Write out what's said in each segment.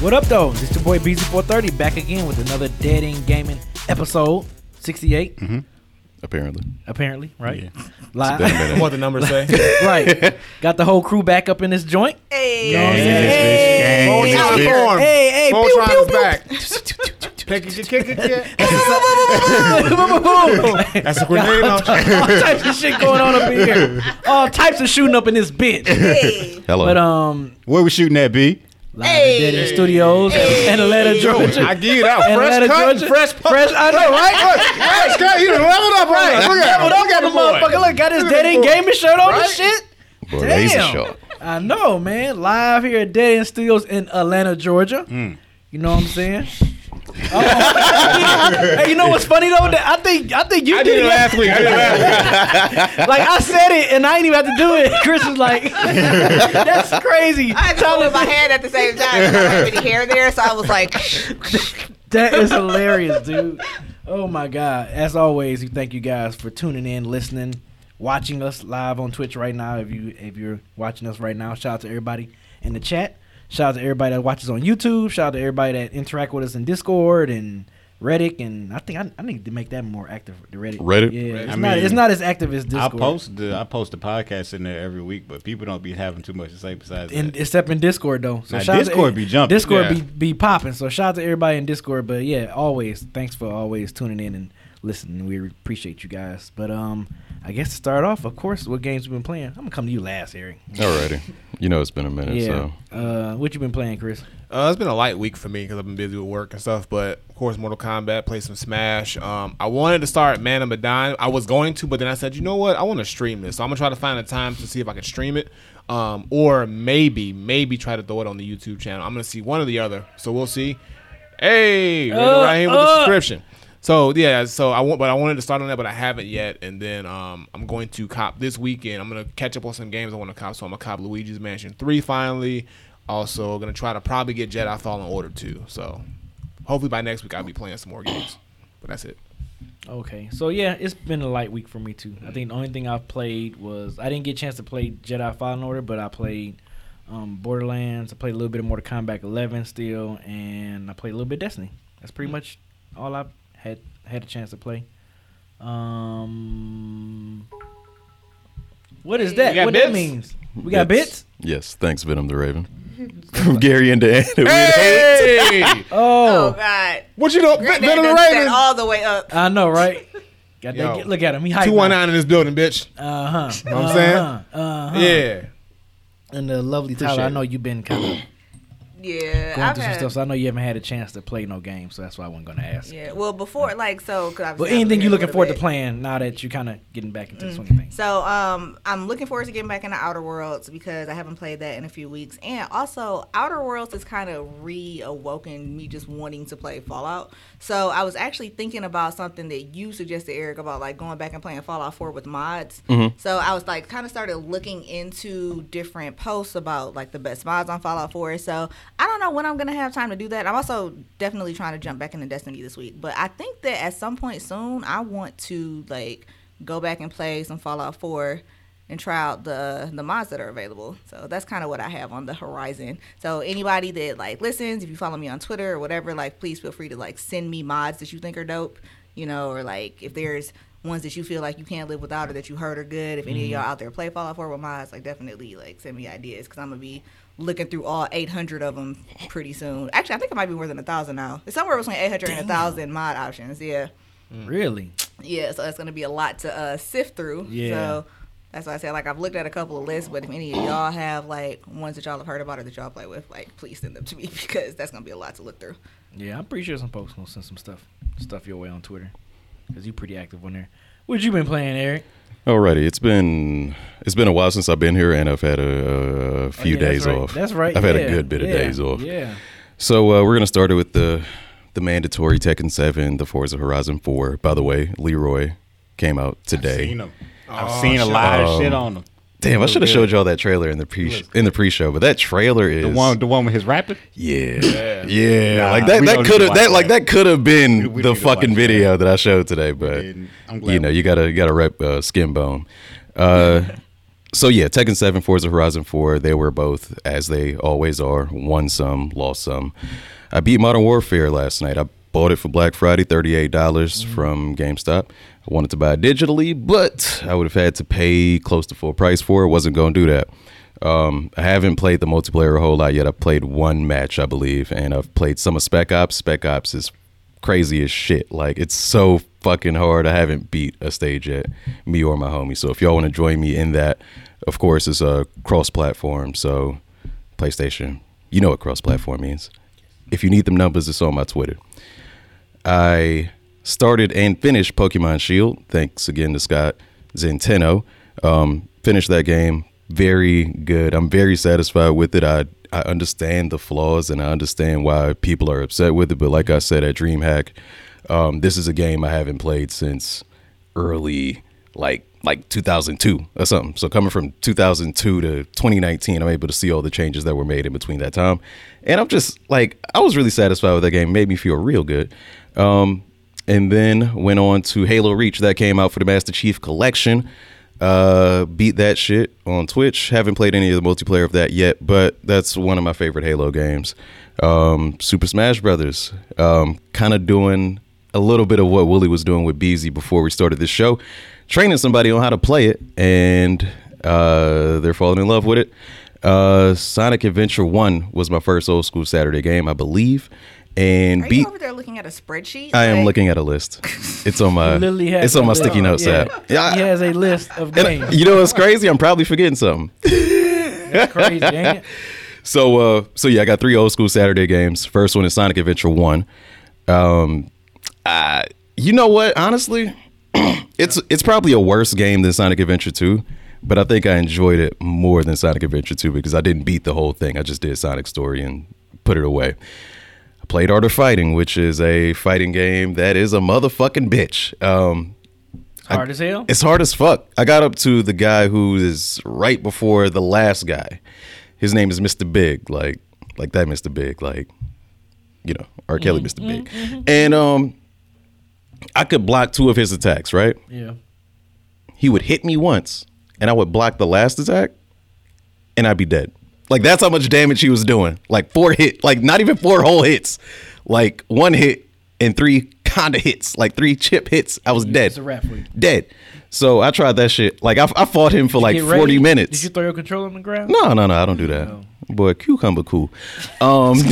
What up, though? It's your boy BZ430 back again with another Dead End Gaming episode 68. Mm-hmm. Apparently. Apparently, right? It's been a Live. What the numbers say? right. Got the whole crew back up in this joint. Hey, You know what I'm saying? Hey, Hey, Voltron hey, is formed. hey, hey, pew, Voltron pew, is pew. back. All That's a grenade launcher. types of shit going on up in here. All types of shooting up in this bitch. hey, Hello. But um, Where we shooting at, B? Live at Dead End Studios in Atlanta, Georgia. I give it out. Fresh Atlanta, cut, Georgia. fresh pump. fresh. I know, right? Fresh cut. You leveled up on us. Look at him. Leveled up Look at the the motherfucker. Look, got his Dead End. Gaming shirt on Right? and shit. Boy, razor Damn. sharp. I know, man. Live here at Dead End Studios in Atlanta, Georgia. Mm. You know what I'm saying? Oh. hey, you know what's funny though? That I think I think you I did it it last week. I did it last week. Like I said it, and I ain't even have to do it. Chris was like, "That's crazy." I told to hold in my hand at the same time. I didn't have any hair there, so I was like, That is hilarious, dude. Oh my god! As always, we thank you guys for tuning in, listening, watching us live on Twitch right now. If you if you're watching us right now, shout out to everybody in the chat. Shout out to everybody that watches on YouTube. Shout out to everybody that interact with us in Discord and Reddit. And I think I, I need to make that more active. The Reddit. Reddit? Yeah, it's I not. mean, It's not as active as Discord. I post the I post the podcast in there every week, but people don't be having too much to say besides in, that. except in Discord though. So Now, shout Discord to, be jumping, Discord yeah. be be popping. So shout out to everybody in Discord. But yeah, always thanks for always tuning in and listening. We appreciate you guys. But um, I guess to start off, of course, what games we've been playing? I'm gonna come to you last, Eric. Alrighty. You know it's been a minute, Yeah. so Uh, what you been playing, Chris? Uh, it's been a light week for me because I've been busy with work and stuff. But of course, Mortal Kombat, play some Smash. Um, I wanted to start Man of Medan. I was going to, but then I said, you know what? I want to stream this, so I'm gonna try to find a time to see if I can stream it, um, or maybe, maybe try to throw it on the YouTube channel. I'm gonna see one or the other, so we'll see. Hey, right Uh, right here with the uh. subscription. So yeah, so I want, but I wanted to start on that, but I haven't yet. And then um, I'm going to cop this weekend. I'm gonna catch up on some games I want to cop. So I'm gonna cop Luigi's Mansion Three finally. Also gonna try to probably get Jedi Fallen Order too. So hopefully by next week I'll be playing some more games. But that's it. Okay, so yeah, it's been a light week for me too. I think the only thing I've played was I didn't get a chance to play Jedi Fallen Order, but I played um, Borderlands. I played a little bit of Mortal Kombat 11 still, and I played a little bit of Destiny. That's pretty much all I had had a chance to play. Um, what is that? We got what that means? We got That's- bits. Yes, thanks, Venom the Raven. From Gary and Dan. Hey, "Oh Oh, God, what you know? Granddad Venom the Raven. all the way up." I know, right? Got Yo. that, look at him. He hyped. Two one nine in this building, bitch. Uh huh. You Know what I'm saying? Uh huh. Yeah. And the lovely Tyler, Appreciate I know you've been kind of Yeah, going I've through some stuff, so I know you haven't had a chance to play no games, so that's why I wasn't going to ask. Yeah, well, before like so, cause I've But anything you looking forward to playing now that you're kind of getting back into the swing of things? So um, I'm looking forward to getting back into Outer Worlds because I haven't played that in a few weeks, and also Outer Worlds is kind of reawoken me just wanting to play Fallout. So I was actually thinking about something that you suggested, Eric, about like going back and playing Fallout 4 with mods. So I was like, kind of started looking into different posts about like the best mods on Fallout 4. So I don't know when I'm gonna have time to do that. I'm also definitely trying to jump back into Destiny this week, but I think that at some point soon I want to like go back and play some Fallout 4 and try out the the mods that are available. So that's kind of what I have on the horizon. So anybody that like listens, if you follow me on Twitter or whatever, like please feel free to like send me mods that you think are dope, you know, or like if there's ones that you feel like you can't live without or that you heard are good. If any of mm-hmm. y'all out there play Fallout 4 with mods, like definitely like send me ideas because I'm gonna be looking through all 800 of them pretty soon. Actually, I think it might be more than a thousand now. It's somewhere between 800 and a thousand mod options. Yeah. Really? Yeah, so that's gonna be a lot to uh, sift through. Yeah. So that's why I said like I've looked at a couple of lists, but if any of y'all have like ones that y'all have heard about or that y'all play with, like please send them to me because that's gonna be a lot to look through. Yeah, I'm pretty sure some folks gonna send some stuff stuff your way on Twitter because you pretty active on there. What you been playing, Eric? Alrighty, it's been it's been a while since I've been here, and I've had a, a few Oh, yeah, that's days right. off. That's right. I've had a good bit of yeah, days off. Yeah. So uh, we're gonna start it with the the mandatory Tekken Seven, the Forza Horizon Four. By the way, Leroy came out today. Seen 'em. I've Oh, seen a shit. lot of Um, shit on them. Damn, I should have showed y'all that trailer in the pre in the pre-show, but that trailer is The one, the one with his rapping. Yeah, yeah, Nah, like that. That could have to that like that. that could have been We- the need to watch fucking video that I showed today, but. I'm glad you know you gotta you gotta rep uh, skin bone. Uh, so yeah, Tekken Seven, Forza Horizon Four, they were both as they always are. Won some, lost some. I beat Modern Warfare last night. I bought it for Black Friday, thirty eight dollars from GameStop. Wanted to buy it digitally, but I would have had to pay close to full price for it. Wasn't going to do that. Um, I haven't played the multiplayer a whole lot yet. I've played one match, I believe, and I've played some of Spec Ops. Spec Ops is crazy as shit. Like it's so fucking hard. I haven't beat a stage yet, me or my homie. So if y'all want to join me in that, of course, it's a cross platform. So PlayStation, you know what cross platform means. If you need them numbers, it's on my Twitter. I started and finished Pokemon Shield. Thanks again to Scott Zenteno. Um, finished that game. Very good. I'm very satisfied with it. I I understand the flaws and I understand why people are upset with it. But like I said at DreamHack, um, this is a game I haven't played since early like like 2002 or something. So coming from 2002 to 2019, I'm able to see all the changes that were made in between that time, and I'm just like I was really satisfied with that game. It made me feel real good. Um, and then went on to Halo Reach that came out for the Master Chief Collection. Uh, beat that shit on Twitch. Haven't played any of the multiplayer of that yet, but that's one of my favorite Halo games. Um, Super Smash Brothers. Um, kind of doing a little bit of what Wooly was doing with Beezy before we started this show, training somebody on how to play it, and uh, they're falling in love with it. Uh, Sonic Adventure One was my first old school Saturday game, I believe, and Are beat. you over there looking at a spreadsheet? I am Like, looking at a list. It's on my. Literally has It's on my list. sticky notes Yeah. app. Yeah, He has a list of and games. you know what's crazy? I'm probably forgetting something. That's crazy, ain't it? So, uh, so yeah, I got three old school Saturday games. First one is Sonic Adventure One. Um, uh, you know what? Honestly, it's it's probably a worse game than Sonic Adventure Two, but I think I enjoyed it more than Sonic Adventure Two because I didn't beat the whole thing. I just did Sonic Story and put it away. I played Art of Fighting, which is a fighting game that is a motherfucking bitch. Um, Hard as hell. it's hard as fuck. I got up to the guy who is right before the last guy. His name is Mr. Big, like like that Mr. Big, like you know, R. Kelly Mr. Big. And um I could block two of his attacks, right? Yeah. He would hit me once and I would block the last attack and I'd be dead. Like that's how much damage he was doing. Like four hit, like not even four whole hits. Like one hit and three kinda hits, like three chip hits. I was dead wrap dead. So I tried that shit. Like I, I fought him for like forty minutes. Did you throw your controller on the ground? no, no, no, I don't do that. Boy, cucumber cool. Um,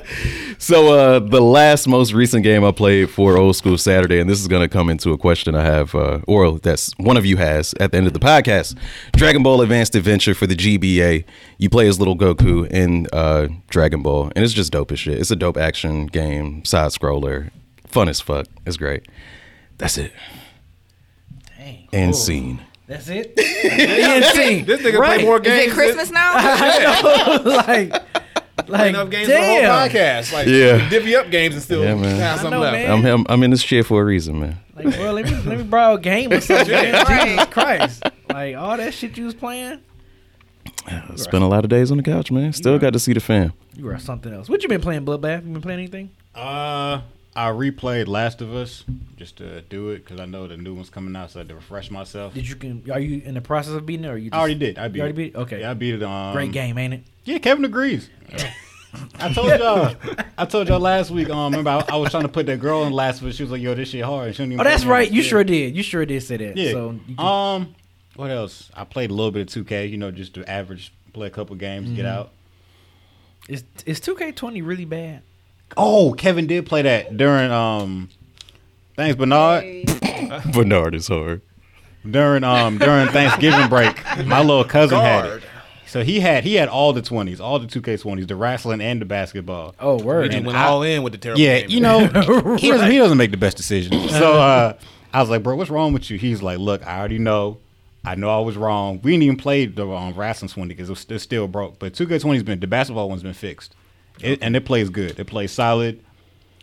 so uh, the last most recent game I played for Old School Saturday, and this is gonna come into a question I have, uh, or that's one of you has at the end of the podcast. Dragon Ball Advanced Adventure for the GBA. You play as little Goku in uh, Dragon Ball, and it's just dope as shit. It's a dope action game, side scroller, fun as fuck. It's great. That's it. Dang. And Cool. scene. That's it. and scene. This nigga right. play more games. Is games. it Christmas now? like, like, enough games for the whole damn. podcast. Like, Yeah. divvy up games and still Yeah, man. have I something know, left. man. I'm, I'm I'm in this chair for a reason, man. Like, well, let me let me borrow a game or something. man. Jesus Christ! Like all that shit you was playing, Spent a lot of days on the couch, man. Still got to see the fam. you were something else. What you been playing, Bloodbath? You been playing anything? Uh, I replayed Last of Us just to do it because I know the new one's coming out, so I had to refresh myself. Did you can? Are you in the process of beating it? Or you? Just, I already did. I beat. You already beat? it? Okay. Yeah, I beat it. Um, Great game, ain't it? Yeah, Kevin agrees. I told y'all. I told y'all last week. Um, remember I, I was trying to put that girl in Last of Us. She was like, "Yo, this shit hard." She even Oh, that's put me on right. You sure did. You sure did say that. Yeah. So you can, um, what else? I played a little bit of 2K. You know, just the average. Play a couple games, Mm-hmm. get out. is is 2K20 really bad? Oh, Kevin did play that during um. Thanks, Bernard. Bernard is hard. During um during Thanksgiving break, my little cousin had it. So he had he had all the twenties, all the two K twenties, the wrestling and the basketball. Oh, We word. And went I- all in with the terrible Yeah, game. you know, he doesn't he doesn't make the best decisions. So uh, I was like, bro, what's wrong with you? He's like, look, I already know. I know I was wrong. We didn't even play the um, wrestling twenty because it was it's still broke. But two K twenty's been the basketball one's been fixed, it, and it plays good. It plays solid.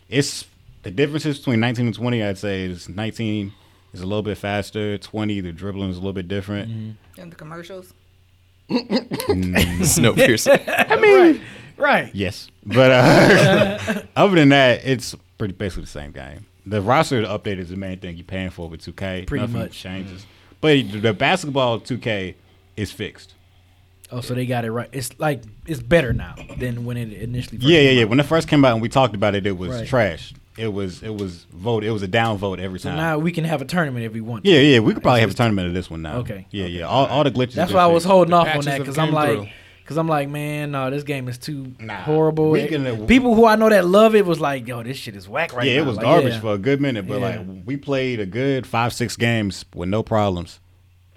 It's the differences between nineteen and twenty. I'd say is nineteen is a little bit faster. Twenty, the dribbling is a little bit different. In the commercials. Snowpiercer. I mean, Right. Yes, but uh, other than that, it's pretty basically the same game. The roster update is the main thing you're paying for with 2K. Pretty Nothing much. changes. But the basketball 2K is fixed. Oh, so they got it right. It's like it's better now than when it initially. First Yeah, yeah, came yeah. out. When it first came out and we talked about it, it was Right. trash. It was it was vote. It was a down vote every So time. now we can have a tournament if we want. to. yeah, yeah. We could probably have a tournament of this one now. Okay, Yeah, okay. yeah. All, all the glitches. That's why I was holding off on that because I'm like, through. because I'm like, man, no, this game is too Nah, horrible. we It- gonna- people who I know that love it was like, yo, this shit is whack right yeah, now. it was Like, garbage yeah. for a good minute, but Yeah. like we played a good five, six games with no problems.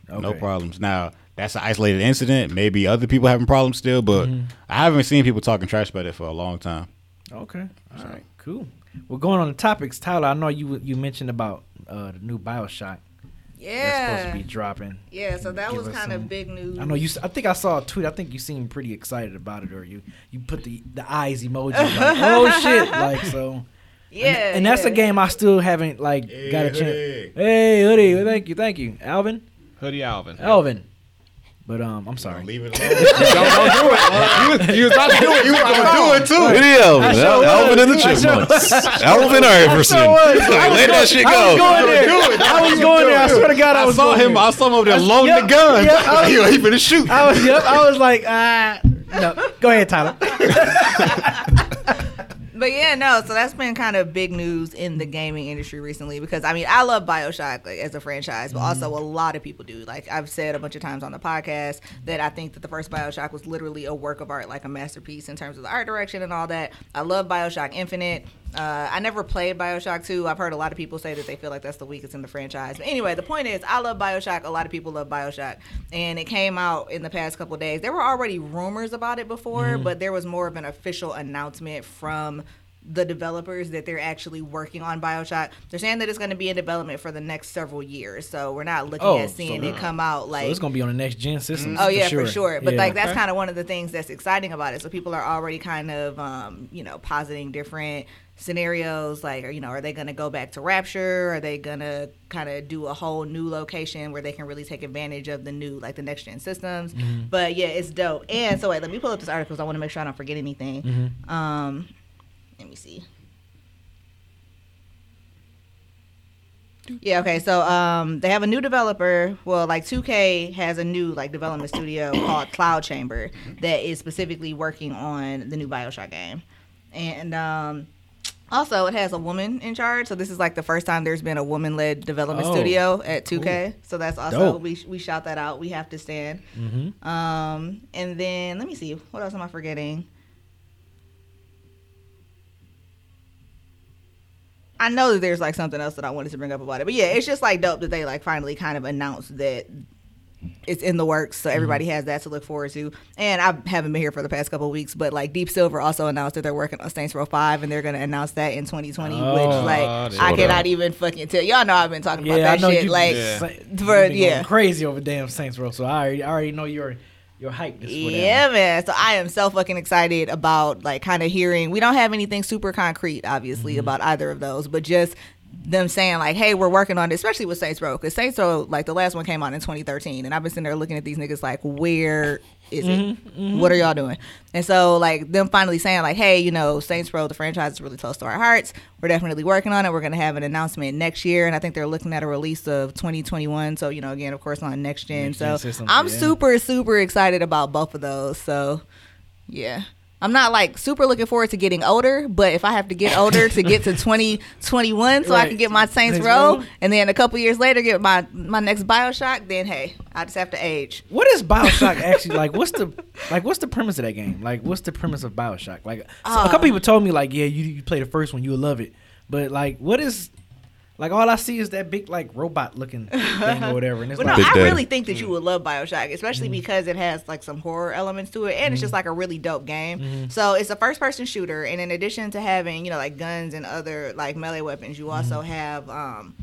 No problems. Now that's an isolated incident. Maybe other people having problems still, but Mm-hmm. I haven't seen people talking trash about it for a long time. Okay, all right, cool. Well, going on the topics, Tyler. I know you you mentioned about uh, the new Bioshock Yeah, that's supposed to be dropping. Yeah, so that Give was kind of big news. I know you. s- I think I saw a tweet. I think you seemed pretty excited about it, or you you put the the eyes emoji. like, oh shit! Like so. Yeah. And, and that's yeah. a game I still haven't like got a chance. Hoodie. Hey, hoodie. Thank you, thank you, Alvin. Hoodie Alvin. Alvin. But um, I'm sorry. Leave it alone. don't, don't do it. You was, you was about to do it. You was I'm like, gonna oh. do it too. Video, I sure Al- Alvin was. and the Chipmunks. Alvin Iverson. was. Like, let that shit go. I was going there. I was going there. I swear to God, I I was saw him. there. I saw him over there loading yep, the gun. yep, I was- he, he finna shoot. I was. Yep. I was like, ah. no. Go ahead, Tyler. But yeah, no. So that's been kind of big news in the gaming industry recently because I mean I love Bioshock like, as a franchise, but also mm-hmm. a lot of people do. Like I've said a bunch of times on the podcast that I think that the first Bioshock was literally a work of art, like a masterpiece in terms of the art direction and all that. I love Bioshock Infinite. Uh, I never played Bioshock 2. I've heard a lot of people say that they feel like that's the weakest in the franchise. But anyway, the point is, I love Bioshock. A lot of people love Bioshock. And it came out in the past couple days. There were already rumors about it before, but there was more of an official announcement from the developers that they're actually working on Bioshock. They're saying that it's going to be in development for the next several years. So we're not looking Oh, at seeing so- it come out So like it's gonna be on the next gen system. Oh yeah, for sure. But Yeah. like that's kind of one of the things that's exciting about it. So people are already kind of um, you know, positing different scenarios like are, you know, are they going to go back to Rapture? Are they going to kind of do a whole new location where they can really take advantage of the new like the next gen systems? Mm-hmm. But yeah, it's dope. And so wait, let me pull up this article cuz I want to make sure I don't forget anything. Mm-hmm. Um let me see. Yeah, okay. So um they have a new developer. Well, like 2K has a new like development studio called Cloud Chamber that is specifically working on the new BioShock game. And um also it has a woman in charge. So this is like the first time there's been a woman-led development Oh, studio at 2K. So that's also Dope. we we shout that out. We have to stand. Mm-hmm. Um and then let me see. What else am I forgetting? I know that there's like something else that I wanted to bring up about it, but yeah, it's just like dope that they like finally kind of announced that it's in the works, so everybody has that to look forward to. And I haven't been here for the past couple of weeks, but like Deep Silver also announced that they're working on Saints Row Five, and they're gonna announce that in 2020. Oh, which like I cannot on. even fucking tell y'all know I've been talking about Yeah, I that know shit. you. like Yeah. For- going yeah. crazy over damn Saints Row. So I already, I already know you're. This for. Yeah, man. So I am so fucking excited about like kind of hearing. We don't have anything super concrete, obviously, Mm-hmm. about either of those, but just them saying like, "Hey, we're working on it," especially with Saints Row, because Saints Row, like the last one came out in 2013, and I've been sitting there looking at these niggas like, "Where is Mm-hmm, it? What are y'all doing?" And so like them finally saying like, "Hey, you know, Saints Row, the franchise is really close to our hearts. We're definitely working on it. We're gonna have an announcement next year, and I think they're looking at a release of 2021. So you know, again, of course, on next gen. Next so systems, I'm yeah. super super excited about both of those. So yeah. I'm not like super looking forward to getting older, but if I have to get older to get to 2021 so I can get my Saints Saints Row Row. and then a couple years later get my my next BioShock, then hey, I just have to age. What is Bioshock actually like? What's the like? What's the premise of that game? Like, what's the premise of Bioshock? Like, so a couple Uh. people told me like, yeah, you you play the first one, you'll love it. But like, what is like? All I see is that big like robot looking thing or whatever, and it's But no, like, Big I Daddy. really think that you mm-hmm. would love Bioshock, especially mm-hmm. because it has like some horror elements to it, and it's just mm-hmm. like a really dope game. So it's a first-person shooter, and in addition to having you know like guns and other like melee weapons, you also have um,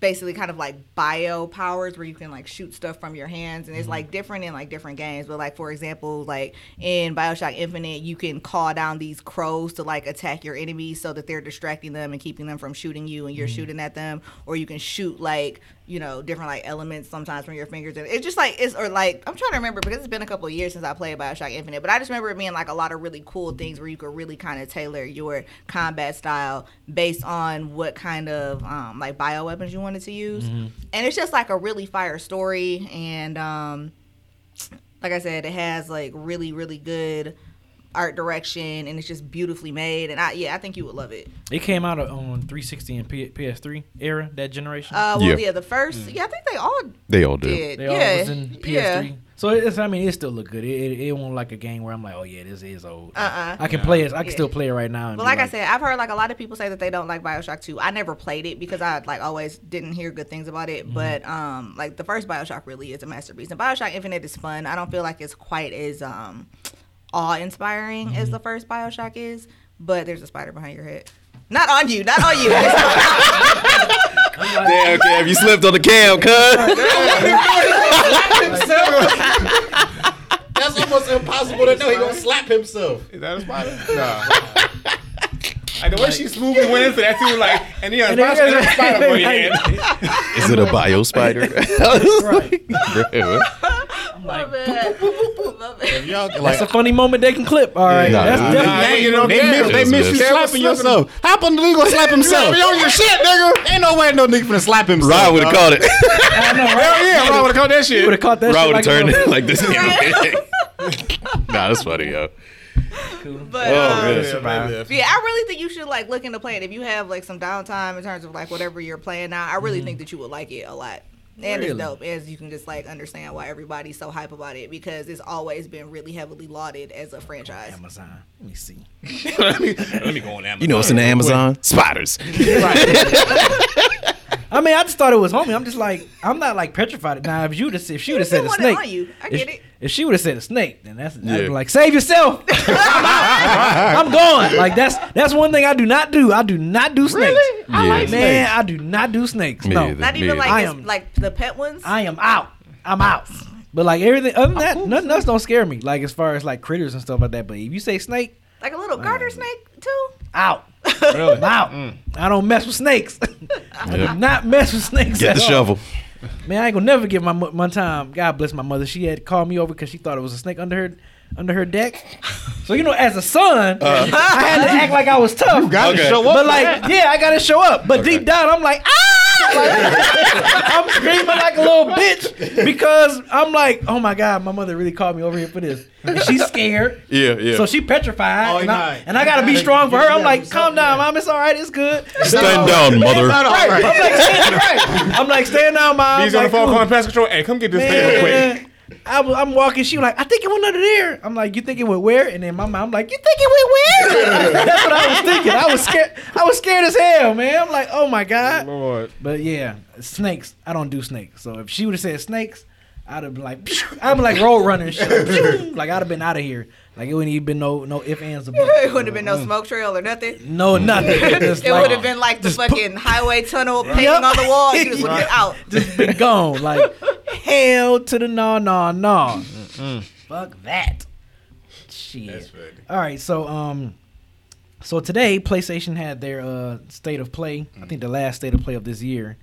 basically kind of like bio powers where you can like shoot stuff from your hands, and it's mm-hmm. like different in like different games. But like for example, like in Bioshock Infinite, you can call down these crows to like attack your enemies so that they're distracting them and keeping them from shooting you, and you're mm-hmm. shooting at them, or you can shoot like you know, different like elements sometimes from your fingers, and it's just like it's or like I'm trying to remember because it's been a couple of years since I played Bioshock Infinite, but I just remember it being like a lot of really cool things where you could really kind of tailor your combat style based on what kind of um, like bioweapons you wanted to use, and it's just like a really fire story, and um, like I said, it has like really really good art direction and it's just beautifully made and I yeah I think you would love it. It came out on 360 and P- PS3 era that generation. Uh, well, Yeah. yeah. the first, yeah, I think they all They all do. did. they all yeah, was in PS3. yeah. So it's I mean it still look good. It, it, it won't like a game where I'm like oh yeah this is old. Uh-uh. I can play it. I can Yeah. still play it right now. But be like I said, I've heard like a lot of people say that they don't like Bioshock 2. I never played it because I like always didn't hear good things about Mm-hmm. it. But um, like the first Bioshock really is a masterpiece, and Bioshock Infinite is fun. I don't feel like it's quite as um awe-inspiring Mm-hmm. as the first Bioshock is. But there's a spider behind your head. Not on you, not on you. Damn, Cam, you slipped on the cam, cuz. That's almost impossible to know. He gonna slap himself. Is that a spider? Nah. Like the way she smoothly went into that too, like, and yeah, And then- spider, and a spider for your hand. Is it a bio spider? Love it. Love it. If y'all can, That's a funny moment they can clip. All right, Nah, that's nah, definitely. Nah, ain't no they damn. miss, they miss you slapping yourself. How come the nigga gonna slap himself? You on your shit, nigga. Ain't no way no nigga finna slap himself. Rod would have caught it. I know, right? Hell yeah, Ron would have caught that shit. Would have caught that. Rod would like have turned it like this. nah, that's funny, yo. But Oh, um. Yeah. Yeah, I really think you should like look into playing. If you have like some downtime in terms of like whatever you're playing now, I really think that you would like it a lot. And Really? it's dope as you can just like understand why everybody's so hype about it because it's always been really heavily lauded as a franchise. Amazon. Let me see. let, me, let me go on Amazon. You know what's in the Amazon? Spiders. I mean, I just thought it was homie. I'm just like, I'm not like petrified. Now, if you if she would have said a want it snake, on you. I if, get it. If she would have said a snake, then that's I'd be Yeah. like, save yourself. I'm out. I'm gone. Like that's that's one thing I do not do. I do not do snakes. Really? I Yeah. like Man, snakes. I do not do snakes. Me no, either. Not even like it's, am- like the pet ones. I am out. I'm out. But like everything other than that, nothing else don't scare me. Like as far as like critters and stuff like that. But if you say snake, like a little garter uh, snake too. out. Really? I'm out. Mm. I don't mess with snakes. I do not mess with snakes. Get at the all. shovel. Man, I ain't gonna never give my my time. God bless my mother. She had called me over because she thought it was a snake under her under her deck. So you know, as a son, I had to act like I was tough. You Gotta Okay. show up. but like, yeah, I gotta show up. But deep down, I'm like, ah! Like, I'm screaming like a little bitch because I'm like, oh my god, my mother really called me over here for this, and she's scared. Yeah, yeah. So she petrified, Oh, and, I, and I gotta be strong for her. I'm like, calm down, mom. It's all right. It's good. Stand down, mother. Not all Right. right. I'm like, stand right. I'm like, stand down, mom. He's on the Like, phone cool. calling pest control. Hey, come get this thing real quick. I was, I'm walking. She was like, I think it went under there. I'm like, you think it went where? And then my mom, I'm like, you think it went where? That's what I was thinking. I was scared. I was scared as hell, man. I'm like, oh my god. Lord. But yeah, snakes. I don't do snakes. So if she would have said snakes, I'd have been like, I'd be like road running shit. like I'd have been out of here. Like it wouldn't even been no no if ands or buts. it wouldn't have been no smoke trail or nothing. No nothing. It like- would have been like the just fucking highway tunnel painting Yep. on the wall. You just would have been out. just been gone. Like hell to the no no no. Fuck that. Shit. All right, so um, so today PlayStation had their uh state of play. I think the last state of play of this year,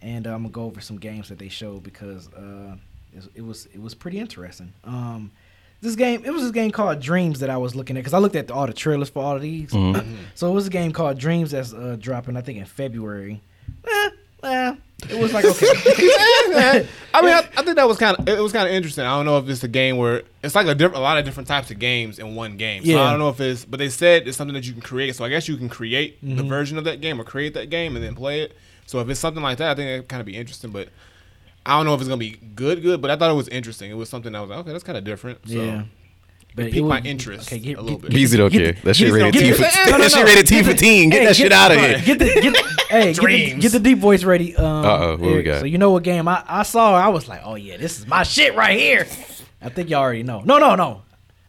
and uh, I'm gonna go over some games that they showed because uh, it, it was it was pretty interesting. Um. This game, it was this game called Dreams that I was looking at because I looked at all the trailers for all of these. so it was a game called Dreams that's uh, dropping, I think, in February. Eh, eh, it was like okay. I mean, I, I think that was kind of it was kind of interesting. I don't know if it's a game where it's like a different, a lot of different types of games in one game. So Yeah. I don't know if it's, but they said it's something that you can create. So I guess you can create the Mm-hmm. version of that game or create that game and then play it. So if it's something like that, I think it kind of be interesting. But I don't know if it's gonna be good, good. But I thought it was interesting. It was something that was like, okay, that's kind of different. So. yeah. But piqued my interest okay, get- a little get- bit. Beezy don't Get care. the- That shit rated T for the- no, no, that shit no. rated T for teen. Get Hey, that shit out of here. Get the get hey, get the, get the deep voice ready. Um, Uh-oh, what we Eric. got? So you know what game I, I saw? I was like, oh yeah, this is my shit right here. I think y'all already know. No, no, no.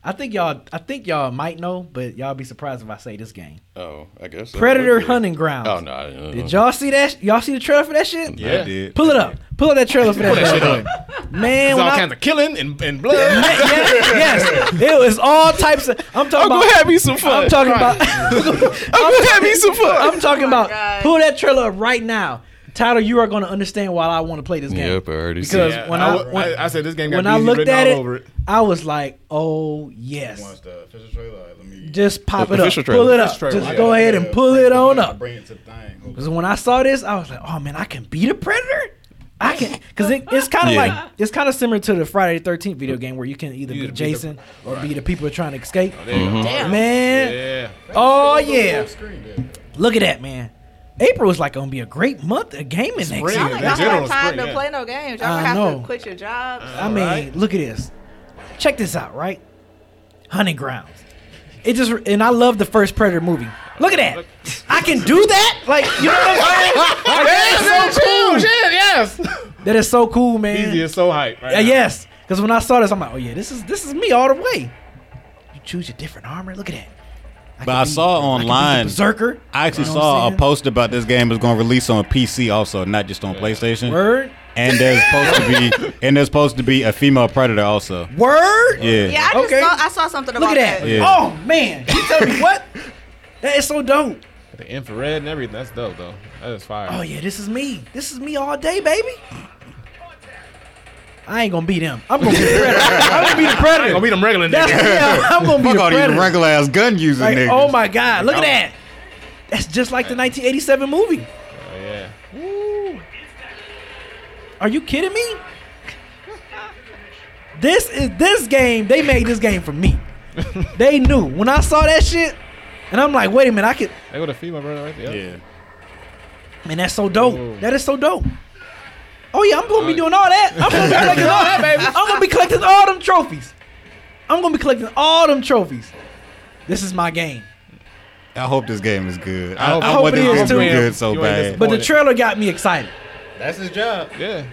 I think y'all I think y'all might know, but y'all be surprised if I say this game. Oh, I guess. so. Predator Okay. Hunting Grounds. Oh no. uh, Did y'all see that? Y'all see the trailer for that shit? Yeah, I did. Pull it up. Pull up that trailer for that. that shit boy. Man, It's when all I- kinds of killing and, and blood. yes, yes, it was all types of. I'm talking I'm about. gonna have me some fun. I'm talking about. I'm gonna have me some fun. I'm talking Oh about God. pull that trailer up right now. Tyler, you are going to understand why I want to play this game. Yep, I already see Because. Yeah, when I I, w- when, I- I said this game got when I looked at it, over it. I was like, oh yes. Watch the official trailer. Let Just pop The it up, official pull it up. Trailer. Just Yeah, go ahead Yeah, and pull it on up. Bring it to the thing. Because when I saw this, I was like, oh man, I can beat a predator. I can, because it, it's kind of Yeah. like it's kind of similar to the Friday the Thirteenth video game where you can either You be either beat the- Jason or be the people trying to escape. Oh, there you go. Damn. Man, Yeah. oh yeah, look at that man. April is like gonna be a great month of gaming next year. Y'all Yeah, ain't in got time spring, to yeah. play no games. Y'all I gonna have know. to quit your jobs. Uh, I mean, Alright. look at this. Check this out, right? Hunting grounds. It just and I love the first Predator movie. Look at that. I can do that. Like you know what I'm saying? Like, that is so cool. Shit, yes. That is so cool, man. Easy is so hype. Right uh, Yeah, yes. Because when I saw this, I'm like, oh yeah, this is this is me all the way. You choose your different armor. Look at that. But I be- saw I can be the online- Berserker. I actually You know saw a post about this game is going to release on PC also, not just on PlayStation. Word. And there's supposed to be and there's supposed to be a female predator also. Word. Yeah. yeah, I just Okay. saw I saw something about Look at that. Yeah. Oh man. You tell me what? That is so dope. The infrared and everything. That's dope though. That is fire. Oh yeah, this is me. This is me all day, baby. I ain't gonna beat him. I'm gonna be the predator. I'm gonna be the I ain't predator. gonna beat them regular That's, niggas. yeah, I'm gonna be Fuck the all these regular ass gun using Like, niggas. oh my god, look at that. That's just like the 1987 movie. Oh, yeah. Are you kidding me? This is this game. They made this game for me. they knew when I saw that shit, and I'm like, wait a minute, I could. They go to female brother right there. Yeah. Man, that's so dope. Ooh. That is so dope. Oh yeah, I'm gonna be doing all that. I'm gonna be collecting all that, baby. I'm gonna be collecting all them trophies. I'm gonna be collecting all them trophies. This is my game. I hope this game is good. I I, hope- I, I hope want this game to too. be good so bad. But the trailer got me excited. That's his job. Yeah.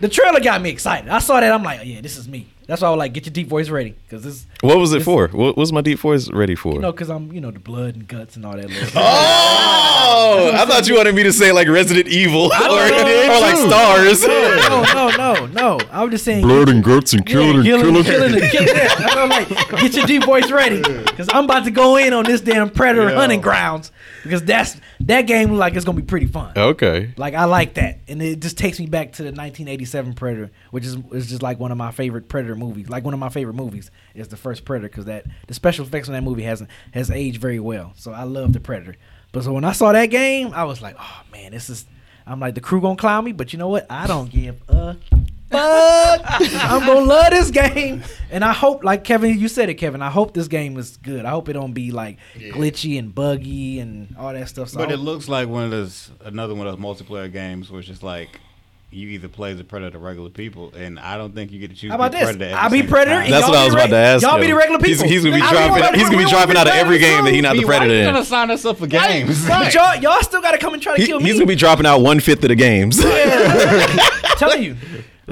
The trailer got me excited. I saw that. I'm like, oh, yeah, this is me. That's why I was like, get your deep voice ready, cause this, What was it for? What was my deep voice ready for? you know, cause I'm, you know, the blood and guts and all that. Little Oh, I thought you wanted me to say like Resident Evil or, or like Stars. no, no, no, no. I was just saying. Blood and guts and Yeah, killing, killing, killing, and killing. Yeah, that's I'm like. Get your deep voice ready, because I'm about to go in on this damn predator Yeah. hunting grounds, because that's that game like it's gonna be pretty fun. Okay. Like I like that, and it just takes me back to the 1987 Predator, which is is just like one of my favorite Predator movies. Like one of my favorite movies is the first Predator, because that the special effects on that movie hasn't has aged very well. So I love the Predator. But so when I saw that game, I was like, oh man, this is. I'm like the crew gonna clown me, but you know what? I don't give a fuck. I'm gonna love this game, and I hope, like Kevin, you said it, Kevin. I hope this game is good. I hope it don't be like glitchy and buggy and all that stuff. So But it looks like one of those another one of those multiplayer games where it's just like you either play as a predator or regular people, and I don't think you get to choose. How about this? predator. I'll be same predator. and That's y'all what I was the about to ask Y'all be him. the regular people. he's gonna be I'll dropping- regular he's gonna be dropping out of every game that he's not the predator. you predator gonna sign us up for games? But y'all, y'all still gotta come and try to He- kill me. he's gonna be dropping out one fifth of the games. I'm telling you.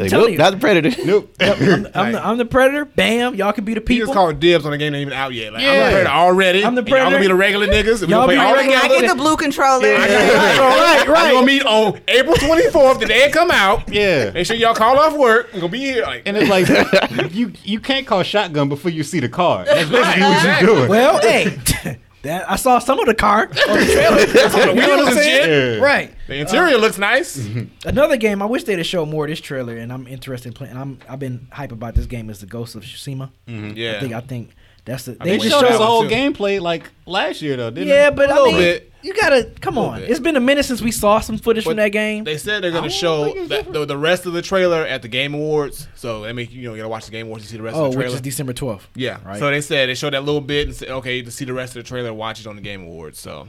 Like, telling nope, you. not the predator. nope. I'm, I'm, the, I'm the predator. Bam. Y'all can be the He just people. called dibs on the game that ain't even out yet. Like, I'm Yeah. the predator already. I'm the and Y'all gonna be the regular niggas. and Y'all gonna be play the all regular- I get the blue controller. right, I'm right. gonna meet on April 24th, the day it come out. Yeah. Make sure y'all call off work. I'm gonna be here. Like, And it's like you you can't call shotgun before you see the car. That's basically what you're doing. Well, hey, that I saw some of the car on the trailer. the you know what I'm saying? Yeah. Right. the interior looks nice. Mm-hmm. Another game I wish they'd have showed more of this trailer, and I'm interested in playing. I'm I've been hype about this game is the Ghost of Tsushima. Mm-hmm. Yeah. I think I think that's the they just showed us the whole too. gameplay like last year though, didn't they? Yeah, they? but A I mean, bit. you gotta come on. bit. It's been a minute since we saw some footage from that game. They said they're gonna show that, the, the rest of the trailer at the Game Awards. So I mean, you know, you gotta watch the Game Awards to see the rest oh, of the trailer. which is December 12th. yeah. right. So they said they showed that little bit and said, okay, to see the rest of the trailer, watch it on the Game Awards. So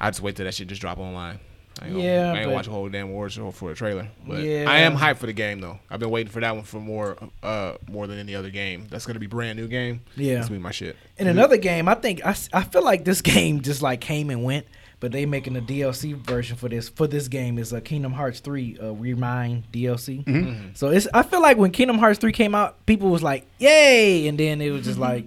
I just wait till that shit just drop online. I ain't gonna, Yeah, I ain't but- gonna watch a whole damn award show for a trailer. But Yeah. I am hyped for the game though. I've been waiting for that one for more, uh, more than any other game. That's gonna be brand new game. Yeah. That's gonna be my shit. And another game, I think I, I feel like this game just like came and went, but they making a DLC version for this for this game is a Kingdom Hearts 3 uh, Re Mind DLC. Mm-hmm. So it's I feel like when Kingdom Hearts 3 came out, people was like, "Yay!" and then it was just like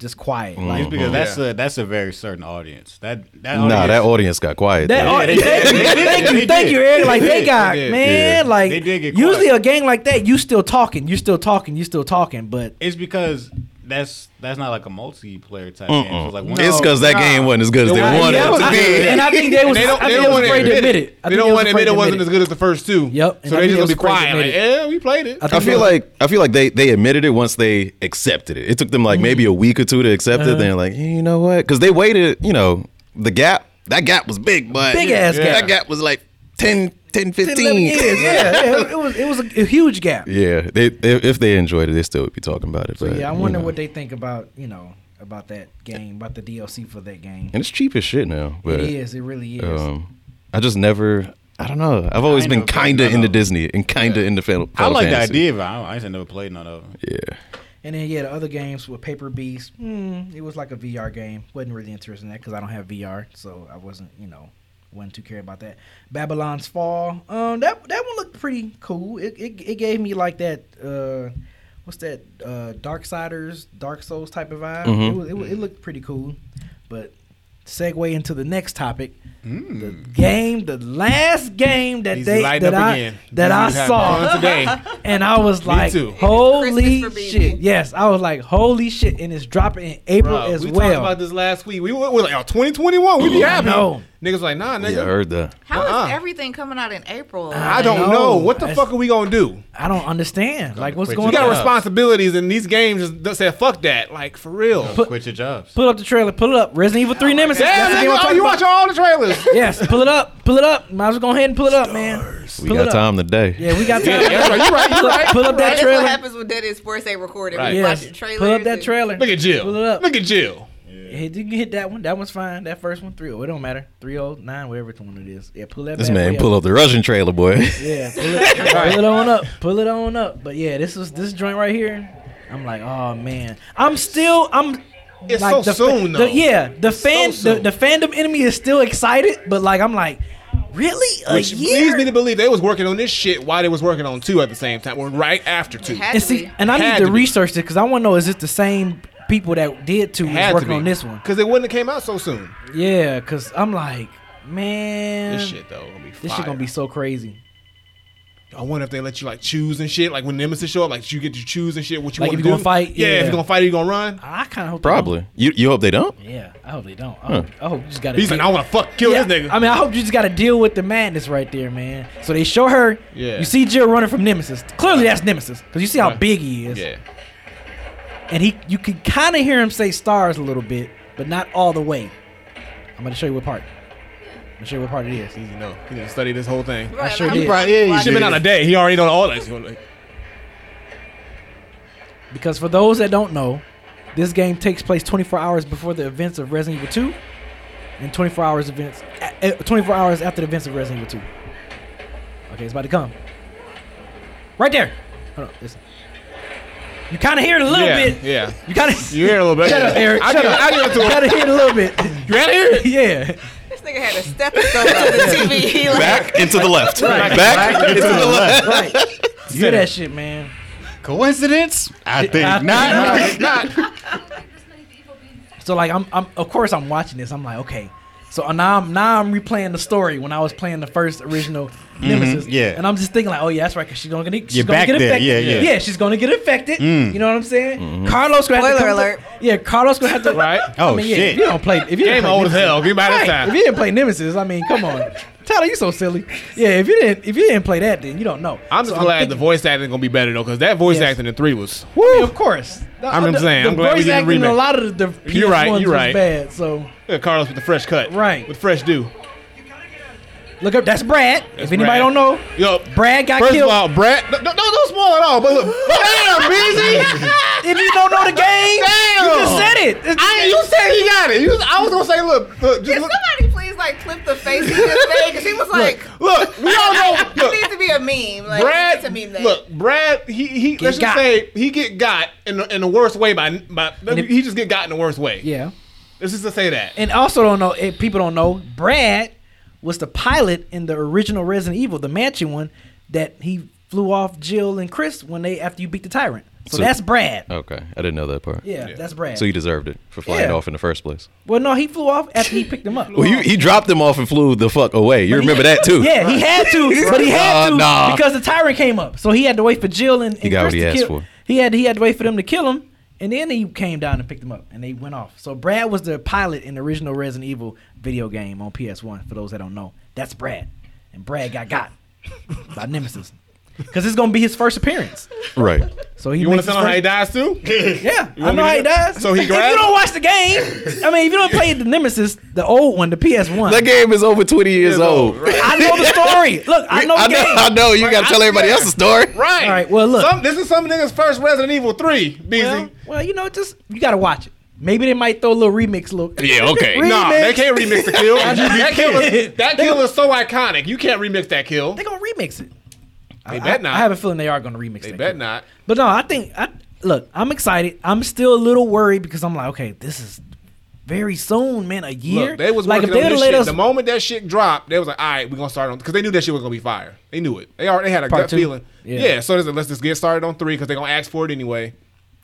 just quiet. Mm. Like It's because Yeah. that's a that's a very certain audience. That that Nah, audience, that audience got quiet. that, though. oh, they thank you, They thank you, thank you, Eric. Like They they got man, Yeah. like They did get usually a gang like that, you still talking, you still talking, you still talking, but it's because that's that's not like a multiplayer type game. So it's like one it's because that nah. game wasn't as good as they Yeah, wanted yeah, it to good. be. And I think they was, they don't, I they think don't they was want to afraid to admit admit it. I They think don't want to admit it wasn't as good as the first two. Yep, So they think just gonna be afraid quiet. Like, yeah, we played it. I I feel like I feel like they they admitted it once they accepted it. It took them like maybe a week or two to accept Uh-huh. it. They're like, you know what? Because they waited. You know, the gap that gap was big, but Big ass that gap. gap was like 10, 10 10, 11 years. 15. Yeah, yeah, it was it was a, a huge gap. Yeah, they, if if they enjoyed it, they still would be talking about it. So but, yeah, I you wonder know. what they think about you know about that game, about the DLC for that game. And it's cheap as shit now. But it is. It really is. um, I just never. I don't know. I've always been kind of none into. Disney and kind of into Final, I Final like the idea, but I, don't, I ain't never played none of them. Yeah. and then yeah, the other games with Paper Beast, hmm, it was like a VR game. wasn't really interested in that because I don't have VR, so I wasn't you know wasn't too care about that. Babylon's Fall, um, that that one looked pretty cool. It it, it gave me like that. Uh, What's that? Uh, Darksiders, Dark Souls type of vibe. Mhm. It, was, it, was, it looked pretty cool. But segue into the next topic, the mm. game, the last game that He's they that up I again. that I He's having saw today. and I was like, "Holy shit!" Yes, I was like, "Holy shit!" And it's dropping in April Bro, as we well. talked about this last week. We were, we were like, oh, 2021, we be oh, happy. know. Niggas like, nah, nigga. Yeah, I heard that. How is Uh-uh. everything coming out in April? I don't know. know. What the That's- fuck are we gonna do? I don't understand. Like, what's quit going You got responsibilities, and these games just just say fuck that. Like for real. Quit your jobs. Pull up the trailer. Pull it up. Resident Evil Three Nemesis. Yeah, nigga, oh, you watch all the trailers? Yes, pull it up. Pull it up. Might as well go ahead and pull it up, man. We Pull got it up. time today. Yeah, we got time. Yeah, that's right. You right. You Pull up, right. pull up that That's trailer. what happens when Dead is Sports they record it. Right. We Yes. watch trailers. Pull up that and- trailer. Look at Jill. Pull it up. Look at Jill. Yeah, you can hit that one. That one's fine. That first one, three. Oh, it don't matter. Three oh nine, whatever one it is. Yeah, pull that. This bad man boy pull up. up the Russian trailer, boy. Yeah, pull it, pull it on up. Pull it on up. But yeah, this was this joint right here. I'm like, oh man. I'm still. I'm. It's like, so the, soon, the- though. yeah, the fan, so the, the fandom enemy is still excited, but like I'm like, really a Which year? leads me to believe they was working on this shit while they was working on two at the same time, or right after two. Had and to see, and I need to to research it because I want to know is it the same people that did two is Had working on this one? because it wouldn't have came out so soon. Yeah, because I'm like, man, This shit though gonna be this shit gonna be so crazy. I wonder if they let you like choose and shit. Like when Nemesis show up, like you get to choose and shit. What you Like, want to do? gonna fight, Yeah, if you're gonna fight, or you gonna run. I kind of hope they don't. Probably. You you hope they don't? Yeah, I hope they don't. I hope, I hope you just gotta. He's like, I want to fuck kill Yeah, this nigga. I mean, I hope you just got to deal with the madness right there, man. So they show her. Yeah. You see Jill running from Nemesis. Clearly, that's Nemesis because you see how Right. big he is. yeah. And he, you can kind of hear him say stars a little bit, but not all the way. I'm gonna show you what part. I'm gonna show you what part it is. Easy no. He didn't study this whole thing. Right, sure I'm did. Right, yeah, you watching Should been on a day. He already know all that. Because for those that don't know, this game takes place 24 hours before the events of Resident Evil 2, and 24 hours events, uh, 24 hours after the events of Resident Evil 2. Okay, it's about to come. Right there. Hold on, listen. You kind of hear it a little yeah, bit. Yeah. You kind of. You hear a little bit. Shut up, Eric. I Shut give, up. I give it to You kind of hear it a little bit. You out here? yeah. This nigga had a stethoscope to the TV. He like, Back into the left. Right. Back into the left. Right. You hear that shit, man. Coincidence? I think I not. think not. So like I'm, I'm of course I'm watching this. I'm like, okay. So now I'm now I'm replaying the story when I was playing the first original Mm-hmm. Nemesis. yeah. And I'm just thinking like, oh yeah, that's right, cause she's gonna get she's You're gonna back get there, affected. yeah, yeah. Yeah, she's gonna get affected. Mm. You know what I'm saying? Mm-hmm. Carlos gonna have to Spoiler come to- alert. yeah, Carlos gonna have to Right. Oh, I mean, yeah, shit. If you don't play, if you didn't Game play old as hell. Give me by this Right. time. If you didn't play Nemesis, I mean, come on, Tyler, you so silly. Yeah, if you didn't, if you didn't play that, then you don't know. I'm just So glad thinking- the voice acting gonna be better though, because that voice Yes. acting in three was. Woo, of course. The- I'm the- saying, The I'm glad we voice didn't acting in a lot of the PS You're right, ones you're was right. bad. So Yeah, Carlos with the fresh cut. Right. With fresh do. Look up. That's Brad. if anybody Brad. don't know, Yo, Brad got First killed. of all, Brad, don't, don't, don't all. But look, damn, busy. if you don't know the game, Damn. you just said it. It's- I, you said he got it. You I was gonna say, look, look, just Can look, somebody please like clip the face he just made? Because he was like, look. We all know. it needs to be a meme. Like, Brad, it's a meme that. look, Brad, he he. let's just say he get got in the, in the worst way by by. if- he just get got in the worst way. yeah. Let's just to say that. And also don't know. If people don't know, Brad was the pilot in the original Resident Evil, the Mansion one, that he flew off Jill and Chris when they after you beat the tyrant. So, So- that's Brad. Okay, I didn't know that part. Yeah, Yeah. that's Brad. So he deserved it for flying Yeah. off in the first place. well, no, he flew off after he picked him up. Well, he, he dropped him off and flew the fuck away. You But he- remember that too? Yeah, he had to, but he had Uh, to nah. because the tyrant came up. So he had to wait for Jill and, and got what he to asked kill. for. He had he had to wait for them to kill him, And then he came down and picked him up, and they went off. So Brad was the pilot in the original Resident Evil video game on PS1. For those that don't know, that's Brad, and Brad got got by Nemesis because it's gonna be his first appearance. Right. So he You want makes to his know how he first- dies too? Yeah, I know how he does. So he if you don't watch the game, I mean, if you don't play the Nemesis, the old one, the PS1, That game is over 20 years Years old. old, right. I know the story. Look, I know the I know, game. I know. You got to tell everybody else the story. Right. All right, well, look. Some, this is some niggas' first Resident Evil 3, busy. Well, well, you know, just you gotta watch it. Maybe they might throw a little remix look. Yeah, okay. Remix. Nah, they can't remix the kill. that kill, is, can't. that kill is so iconic. You can't remix that kill. They're gonna remix it. They I, bet not. I have a feeling they are gonna remix it. They that. bet kill. not. But no, I think I look. I'm excited. I'm still a little worried because I'm like, okay, this is very soon, man. A year. Look, they was like working if on they'd this let shit. us the moment that shit dropped, they was like, all right, we're gonna start on because they knew that shit was gonna be fire. They knew it. They already they had a Part gut two? feeling. Yeah. Yeah. so they said, let's just get started on three because they're gonna ask for it anyway.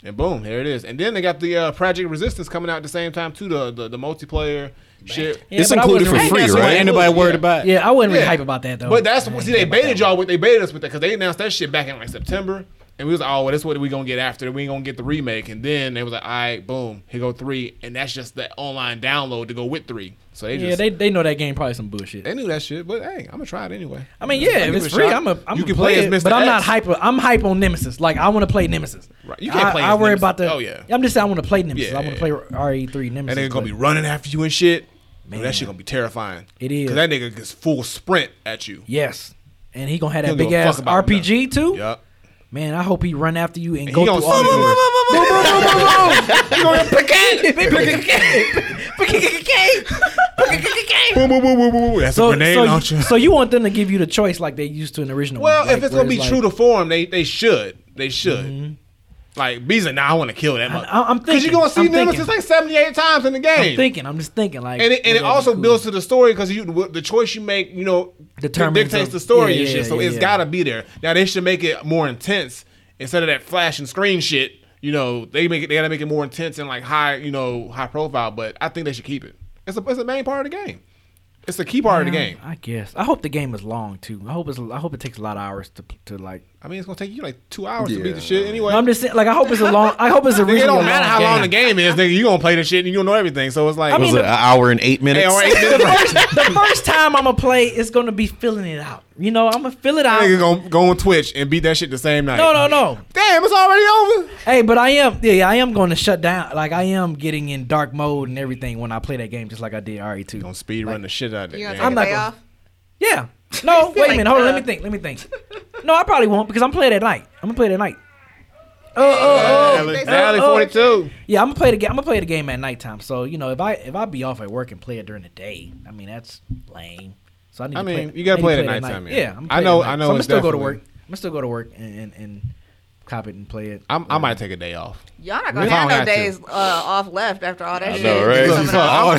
And boom, there it is. And then they got the uh, Project Resistance coming out at the same time too. The the, the multiplayer shit. Yeah, It's included for free, right? Ain't nobody worried Yeah. about. Yeah, I wasn't really Yeah. hype about that though. But that's I see, they baited y'all with they baited us with that because they announced that shit back in like September, and we was like, oh, well, that's what we gonna get after. We ain't gonna get the remake, and then they was like, all right, boom, here go three, and that's just the online download to go with three. So they Yeah, just they, they know that game probably some bullshit. they knew that shit, but hey, I'm gonna try it anyway. I mean, yeah, if it's free, shot. I'm a I'm You can play play as it, Mr. but I'm not X. hype. I'm hype on Nemesis. Like I want to play Nemesis. Right. You can't I, play I as worry Nemesis. about the. Oh, yeah. I'm just saying I want to play Nemesis. Yeah, I want yeah. to play RE3 Nemesis. And they're gonna be running after you and shit. Man, Man. that shit gonna be terrifying. It is. Cause that nigga gets full sprint at you. Yes, and he gonna have that big ass RPG too. Yup. Man, I hope he run after you and, And go he through gonna all the doors. Boom, boom, boom, boom, boom. That's a So, grenade so, you, launcher. so you want them to give you the choice like they used to in the original. Well, one, like, if it's where gonna be like- true to form, they they should. They should. Mm-hmm. Like B's like, nah, I want to kill that mother. I- I'm Because you're thinking, gonna see Nemesis like 78 times in the game. I'm thinking. I'm just thinking like, and it, and it also cool? builds to the story because you the choice you make, you know, Determines dictates the- the story yeah, and yeah, shit. So yeah, it's yeah. gotta be there. Now they should make it more intense instead of that flash and screen shit. You know, they make it. They gotta make it more intense and like high, you know, high profile. But I think they should keep it. It's a it's a main part of the game. It's a key part of the game. I guess. I hope the game is long too. I hope it's. I hope it takes a lot of hours to to like. I mean, it's gonna take you like two hours to beat the shit anyway. I'm just saying. Like I hope it's a long. I hope it's a Nigga, really it don't a matter how long the game is, nigga. You gonna play the shit and you gonna know everything. So it's like, I mean, Was it an hour and eight minutes? hey, all right, the, first, the first time I'm gonna play, it's gonna be filling it out. You know, I'm gonna fill it out. nigga gonna go on Twitch and beat that shit the same night. No, no, no. Damn, it's already over. Hey, but I am. Yeah, yeah, I am going to shut down. Like I am getting in dark mode and everything when I play that game, just like I did RE2. Gonna speed run the shit out of that You gonna game. take I'm a not day gonna- off? Yeah. No, wait a Like, minute. Hold on. Let me think. Let me think. No, I probably won't because I'm playing at night. I'm gonna play it at night. Oh, oh, oh. Alley, Alley oh, 42. Yeah, I'm gonna play the game. I'm gonna play the game at nighttime. So you know, if I if I be off at work and play it during the day, I mean that's lame. So I need. To. I to mean, play, you gotta I need play it at at nighttime, night. man. Yeah, I'm I playing know- at night. I know So I'm gonna it's still go to work. I'm gonna still go to work and and, and cop it and play it. I'm, I might take a day off. Y'all not gonna I have no days uh, off left after all that I shit. know, right? Look, up. all,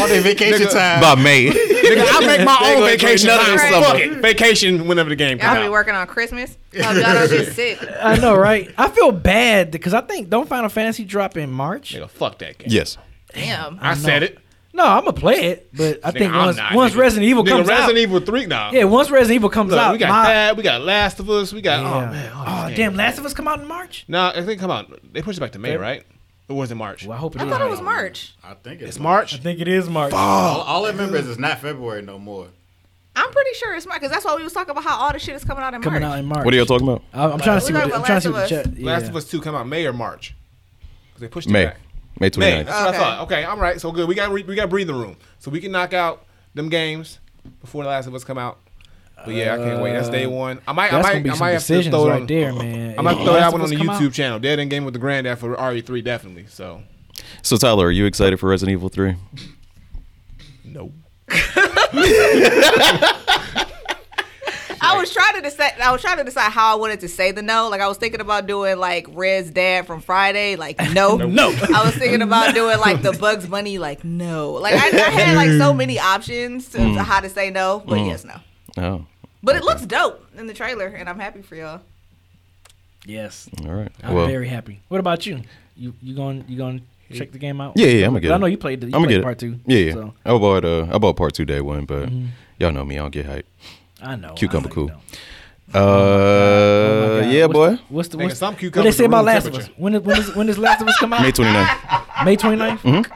all their vacation time. By May. Nigga, I make my own vacation. enjoy time. another Fuck summer. it. Vacation whenever the game Y'all comes be working on Christmas. Oh, y'all don't just sit. I know, right? I feel bad because I think don't Final Fantasy drop in March. Nigga, fuck that game. yes. Damn. I said it. No, I'm gonna play it, but I think I'm once not, once nigga. Resident Evil Nigga, comes Resident out, Evil 3 now. yeah, once Resident Evil comes Look, out, we got my- that. We got Last of Us. We got, yeah. oh, man. all oh these damn. Last of Us come out in March. No, I think come out. They pushed it back to May, Feb- right? It wasn't March? Well, I hope it I is thought it March. was March. I think it's, It's March. I think it is March. All, all I remember is it's not February no more. I'm pretty sure it's March because that's why we was talking about how all the shit is coming out in Coming March. out in March. What are y'all talking about? I- I'm trying to see We're what the, I'm trying to see what the Last chat. Yeah. Last of Us 2 come out May or March? Because they pushed it May. back. May 29th. May. That's what Okay. I thought. Okay, I'm right. So good. We got re- we got breathing room, so we can knock out them games before the Last of Us come out. But yeah, I can't wait. That's day uh, one. I might. That's I might. be I some might have to throw it right on, there, man. I might If throw Last that one on the come out- YouTube channel. Dead in Game with the Granddad for RE3 definitely. So So Tyler, are you excited for Resident Evil 3? no. I was trying to decide. I was trying to decide how I wanted to say the no. Like I was thinking about doing like Red's dad from Friday. Like no, No. I was thinking about doing like the Bugs Bunny. Like no. Like I, I had like so many mm. options to, to mm. how to say no, but mm. yes, no. Oh, But it looks dope in the trailer, and I'm happy for y'all. Yes, all right. I'm well, very happy. What about you? You you going you going to check the game out? Yeah, yeah, I'm gonna get I it. know you played the you I'm gonna played get part it. two. Yeah, yeah. So I bought uh, I bought part two day one, but mm-hmm. y'all know me. I don't get hype. I know. Cucumber I cool. you. Uh, Oh my yeah, What's boy. the- What's the Nigga, what's, some what they say are about Last of Us? temperature. When is, when is when does Last of Us come out? May 29th. May 29th?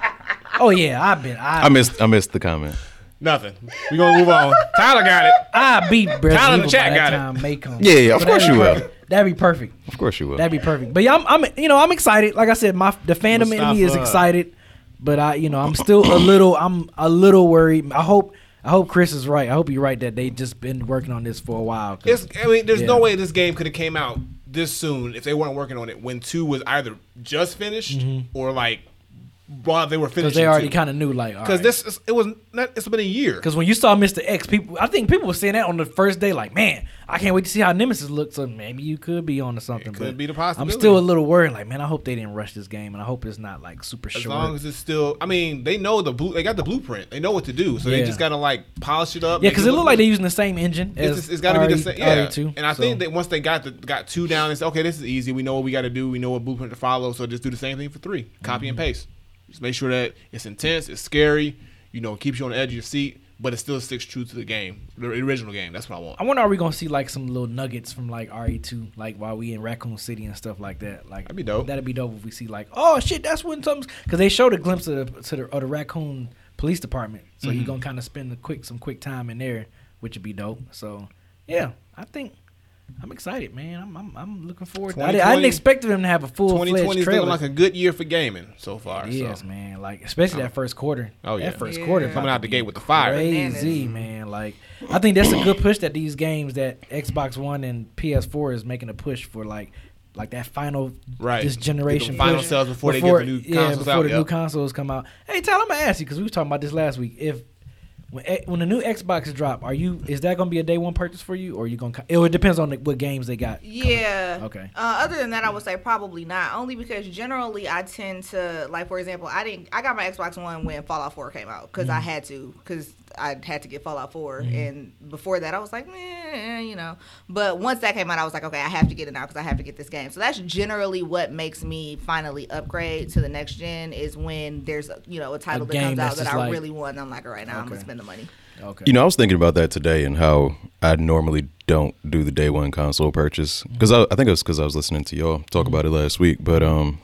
Oh yeah, I've been I, I missed I missed the comment. Nothing. We gonna move on. Tyler got it. I beat Resident Tyler in the chat got it. May come. Yeah, yeah, of So course you be will. That'd be perfect. Of course you will. That'd be perfect. But yeah, I'm, I'm you know I'm excited. Like I said, my the fandom in me is excited, but I you know I'm still a little I'm a little worried. I hope I hope Chris is right. I hope you're right that they just been working on this for a while. It's, I mean, there's no way this game could have came out this soon if they weren't working on it when two was either just finished mm-hmm. or like while they were finishing. Because they already kind of knew, like, because this it was not, it's been a year. Because when you saw Mr. X, people, I think people were saying that on the first day, like, man, I can't wait to see how Nemesis looks. So maybe you could be on to something. It could but be the possibility. I'm still a little worried, like, man, I hope they didn't rush this game, and I hope it's not like super As short. As long as it's still, I mean, they know the blue. They got the blueprint. They know what to do. So they just gotta like polish it up. yeah, because it looked look like they're using the same engine. It's, just- it's got to be the same. Yeah, RE2, and I so- think that once they got the got two down, it's okay. This is easy. We know what we got to do. We know what blueprint to follow. So just do the same thing for three. Copy Mm-hmm. and paste. Just make sure that it's intense, it's scary. You know, keeps you on the edge of your seat, but it still sticks true to the game, the original game. That's what I want. I wonder, are we gonna see like some little nuggets from like RE2, like while we in Raccoon City and stuff like that? Like That'd be dope. That'd be dope if we see like, oh shit, that's when something's because they showed a glimpse of the, to the, of the Raccoon Police Department, so Mm-hmm. you gonna kind of spend a quick some quick time in there, which would be dope. So yeah, I think. I'm excited, man. I'm I'm, I'm looking forward. To, I, didn't, I didn't expect them to have a full 2020 fledged is trailer. looking like a good year for gaming so far. yes, so. man. Like especially that oh. first quarter. Oh, yeah. that first Yeah. quarter coming out the gate with the fire. crazy, man. Like I think that's a good push that these games that Xbox One and PS4 is making a push for like like that final Right. this Get the generation final push sales before they get the new yeah, consoles before out, the new consoles come out. Hey, Tyler, I'm gonna ask you because we were talking about this last week. If when eh, when the new Xbox drop, are you is that gonna be a day one purchase for you, or you gonna? It depends on the, what games they got. Yeah. Okay. Uh, other than that, I would say probably not. Only because generally I tend to like, for example, I didn't. I got my Xbox One when Fallout 4 came out because Mm-hmm. I had to because I had to get Fallout 4, and before that I was like, eh, you know. But once that came out, I was like, okay, I have to get it now because I have to get this game. So that's generally what makes me finally upgrade to the next gen is when there's you know a title that comes out that I like- really want. And I'm like, all right, now I'm gonna spend the money. Okay. You know, I was thinking about that today and how I normally don't do the day one console purchase because I, I think it was because I was listening to y'all talk about it last week. But um,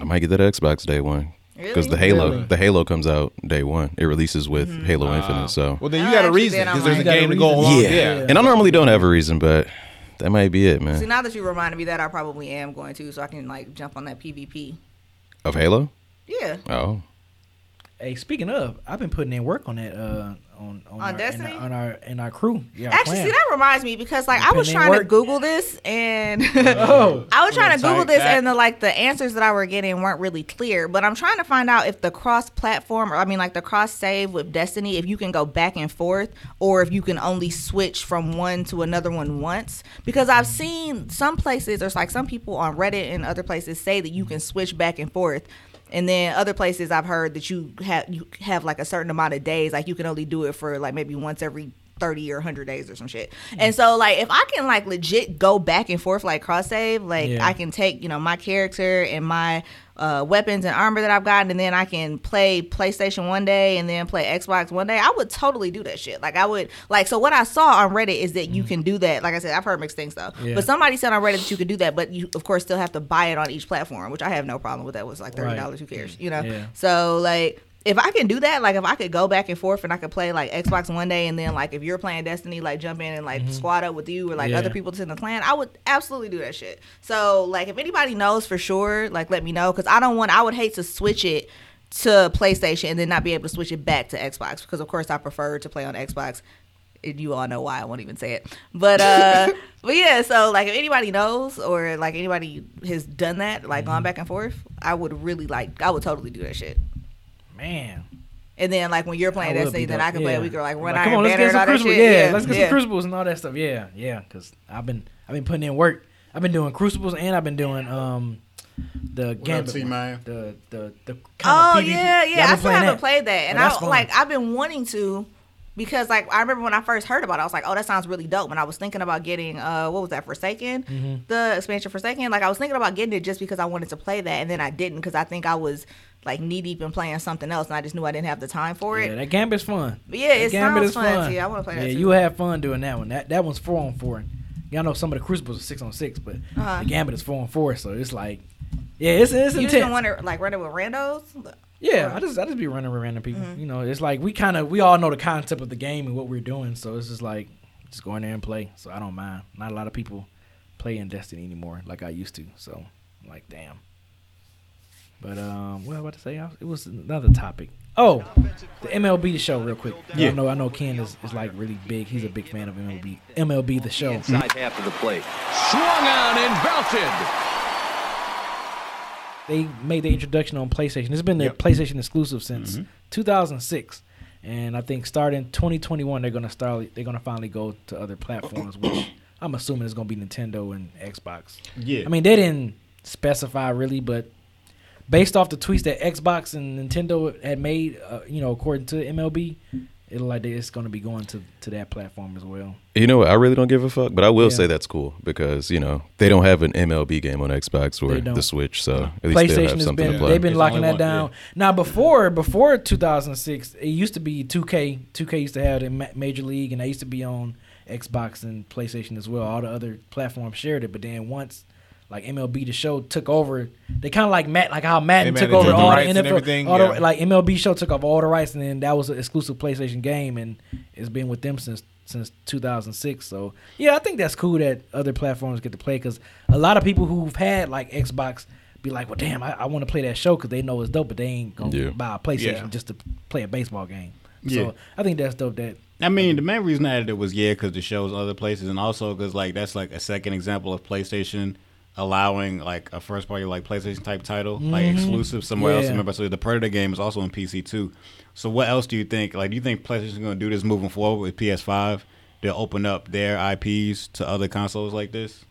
I might get that Xbox day one because the Halo Really? the Halo comes out day one. It releases with Mm-hmm. Halo Infinite. So Well, then you got a reason because there's a like- You got a game to go along. yeah. Yeah. and I normally don't have a reason, but that might be it, man. See, now that you reminded me that, I probably am going to, so I can like jump on that PvP. Of Halo. Yeah. Oh, Hey, speaking of, I've been putting in work on that uh on on, On our, Destiny? in on our in our crew. Yeah, Actually, clan. see, that reminds me because like I was trying to? Google this and Oh. I was trying to Google this and the like the answers that I were getting weren't really clear. But I'm trying to find out if the cross platform or I mean like the cross save with Destiny, if you can go back and forth or if you can only switch from one to another one once. Because I've seen some places, there's like some people on Reddit and other places say that you can switch back and forth. And then other places I've heard that you have you have like a certain amount of days, like you can only do it for like maybe once every 30 or 100 days or some shit. Hmm. And so like if I can like legit go back and forth like cross save, like Yeah. I can take, you know, my character and my uh, weapons and armor that I've gotten and then I can play PlayStation one day and then play Xbox one day, I would totally do that shit. Like I would like so what I saw on Reddit is that you can do that. Like I said, I've heard mixed things though. Yeah. But somebody said on Reddit that you could do that, but you of course still have to buy it on each platform, which I have no problem with that. Was like thirty dollars, who cares? You know? Yeah. So like if I can do that, like if I could go back and forth and I could play like Xbox one day and then like if you're playing Destiny, like jump in and like squad up with you or like Mm-hmm. Yeah. other people to the clan, I would absolutely do that shit. So like if anybody knows for sure, like let me know because I don't want. I would hate to switch it to PlayStation and then not be able to switch it back to Xbox because of course I prefer to play on Xbox. And you all know why I won't even say it, but uh, but yeah. So like, if anybody knows or like anybody has done that, like Mm-hmm. gone back and forth, I would really like. I would totally do that shit. Man. And then like when you're playing That would Destiny, be then. I can play Yeah. a week or like run Like, Iron come on, let's get and all some that crucibles. shit. Yeah, let's get yeah. some crucibles and all that stuff. Yeah, yeah. Because I've been I've been putting in work. I've been doing crucibles and I've been doing um the gambit, one. T-Man? the the the kind Oh of PvP. yeah, yeah. I've I been still playing haven't that. played that, and I fun. like I've been wanting to because like I remember when I first heard about it, I was like, oh, that sounds really dope. And I was thinking about getting uh, what was that Forsaken, Mm-hmm. the expansion Forsaken. Like I was thinking about getting it just because I wanted to play that, and then I didn't because I think I was like knee deep in playing something else, and I just knew I didn't have the time for it. Yeah, that gambit's fun. But yeah, That it sounds fun, too. I wanna play that Yeah, you have fun doing that one. That that one's four on four. Y'all know some of the crucibles are six on six, but Uh-huh. the gambit is four on four, so it's like, yeah, it's it's You intense. just want to like run it with randos. Yeah, I just I just be running with random people. You know, it's like we kind of we all know the concept of the game and what we're doing, so it's just like just going in there and play. So I don't mind. Not a lot of people play in Destiny anymore like I used to. So I'm like, damn. But um, what I was about to say? I- It was another topic. Oh, the MLB the show, real quick. Yeah. I know I know Ken is, is like really big. He's a big fan of MLB. MLB the show. Inside half of the plate. Swung on and belted. They made the introduction on PlayStation. It's been their PlayStation exclusive since 2006, and I think starting 2021 they're gonna start. They're gonna finally go to other platforms, which I'm assuming is gonna be Nintendo and Xbox. Yeah. I mean they didn't specify really, but based off the tweets that Xbox and Nintendo had made, uh, you know, according to MLB, it like it's gonna be going to to that platform as well. You know what? I really don't give a fuck, but I will Yeah. say that's cool because you know they don't have an MLB game on Xbox or the Switch, so at least they'll PlayStation have has been to play. they've been It's locking that one, down. Now before before 2006, it used to be 2K. 2K used to have it in Major League, and they used to be on Xbox and PlayStation as well. All the other platforms shared it, but then once like MLB the show took over, they kind of like Matt like how Madden They took over the all the rights and NFL, everything, all the, like MLB show took off all the rights, and then that was an exclusive PlayStation game, and it's been with them since since 2006. So yeah, I think that's cool that other platforms get to play because a lot of people who've had like Xbox be like, well, damn, I, I want to play that show because they know it's dope, but they ain't gonna Yeah. buy a PlayStation Yeah. just to play a baseball game. Yeah. So I think that's dope. That I mean, the main reason I added it was yeah, because the show's other places, and also because like that's like a second example of PlayStation allowing like a first party like PlayStation type title, like exclusive somewhere else. Remember, so the Predator game is also on PC too. So what else do you think? Like, do you think PlayStation's going to do this moving forward with PS5? They'll open up their IPs to other consoles like this.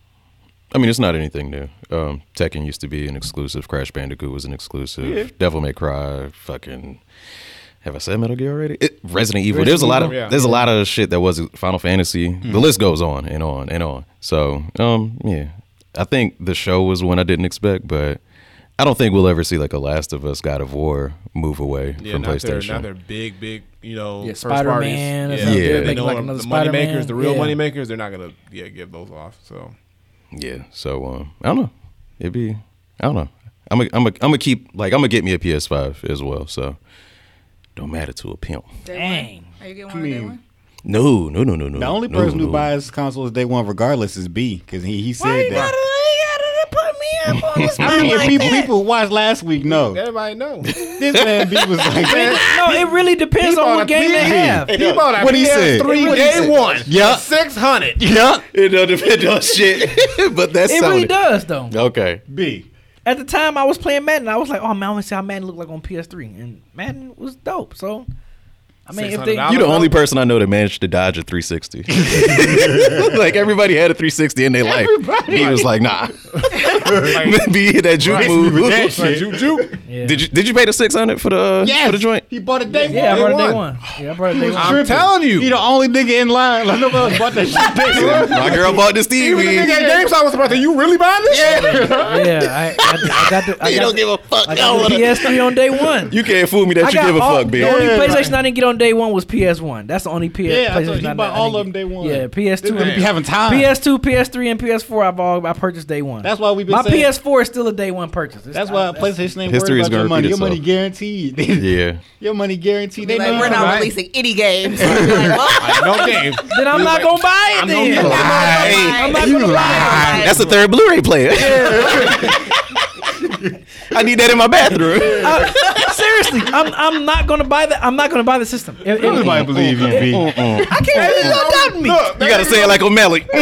I mean, it's not anything new. Um, Tekken used to be an exclusive. Crash Bandicoot was an exclusive. Devil May Cry, fucking. Have I said Metal Gear already? It, Resident Evil. there's a lot of yeah. there's a lot of shit that was Final Fantasy. The list goes on and on and on. So, um, yeah, I think the show was one I didn't expect, but I don't think we'll ever see like a Last of Us, God of War move away Yeah, from now they're, PlayStation. now they're big, big, you know, Yeah, Spider-Man or parties. Yeah. they know like the money makers, the real Yeah. money makers, they're not gonna yeah give those off. So Yeah. So um, I don't know. It'd be I don't know. I'm gonna I'm gonna I'm gonna keep like I'm gonna get me a PS5 as well. So don't matter to a pimp. Dang. Are you getting one? on day mean, one? No, no, no, no, no. The only no, person no. who buys consoles day one regardless is B, because he he said Why you that. gotta, you gotta put me up on this I mean, if people, people who watched last week know. everybody know. This man B was like, No, it really depends on what game they have. He bought a What he said. PS3 What he day said. one. Yeah. six hundred. yeah, It don't depend on shit, but that's It really does though. Okay. B. At the time I was playing Madden, I was like, oh man, I want to see how Madden looked like on PS3, and Madden was dope. So, I mean, if they, $600. You the only person I know that managed to dodge a 360. like everybody had a 360 in their life. He was like, nah. Be that juke move. That shit. Juke, juke. yeah. Did you did you pay the 600 for the Yes. for the joint? He bought it day Yeah, I one. brought it day one. one. Yeah, I brought it day one. I'm Tripping. telling you. He the only nigga in line. Like nobody else bought that shit day one. My girl bought this Even the nigga TV. at GameStop was about to. You really buying this? shit? Yeah, I, I, I got the. I You got don't the, give a fuck. I I got the PS3 on day one. You can't fool me that I you got give a all, fuck, The bitch. only PlayStation I didn't get on day one was PS1. That's the only PS. Yeah, I PlayStation told you, you bought all of them get. day one. Yeah, PS2. They be having time. PS2, PS3, and PS4. I've all I purchased day one. That's why we've been My saying- PS4 is still a day one purchase. It's- That's why I- PlayStation ain't History worried is about your money. repeat Your money guaranteed. Yeah. your money guaranteed. They Like, know we're not right? releasing any games. like, No game. Then I'm not gonna buy it. I'm then. gonna lie. I'm not You gonna buy lie. That's the third Blu-ray player. I need that in my bathroom. it. Uh, seriously, I'm I'm not gonna buy that. I'm not gonna buy the system. If- if- Nobody believe you, B. I can't believe you doubting me. You gotta say it like O'Malley.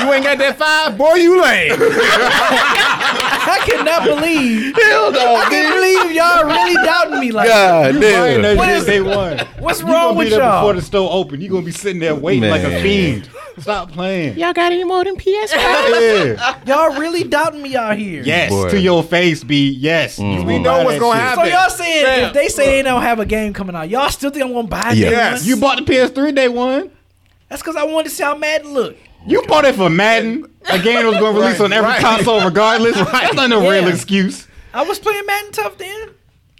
You ain't got that five, boy. You lame. I cannot believe. Hell no, I can't believe y'all really doubting me like. God Buying damn. that What shit is- day one. What's You wrong gonna with be there y'all? before the store open. You gonna be sitting there waiting like a fiend. Stop playing. Y'all got any more than PS5? Yeah. Y'all really doubting me out here. Yes, Boy. to your face, B. Yes. Mm. You We know what's gonna shit. happen. So y'all saying Fam, if they say they don't have a game coming out, y'all still think I'm gonna buy it? Yes. You bought the PS3 day one. That's because I wanted to see how Madden look. You bought it for Madden, a game that was going to release Right, on every right. console regardless. That's not no real excuse. I was playing Madden tough then.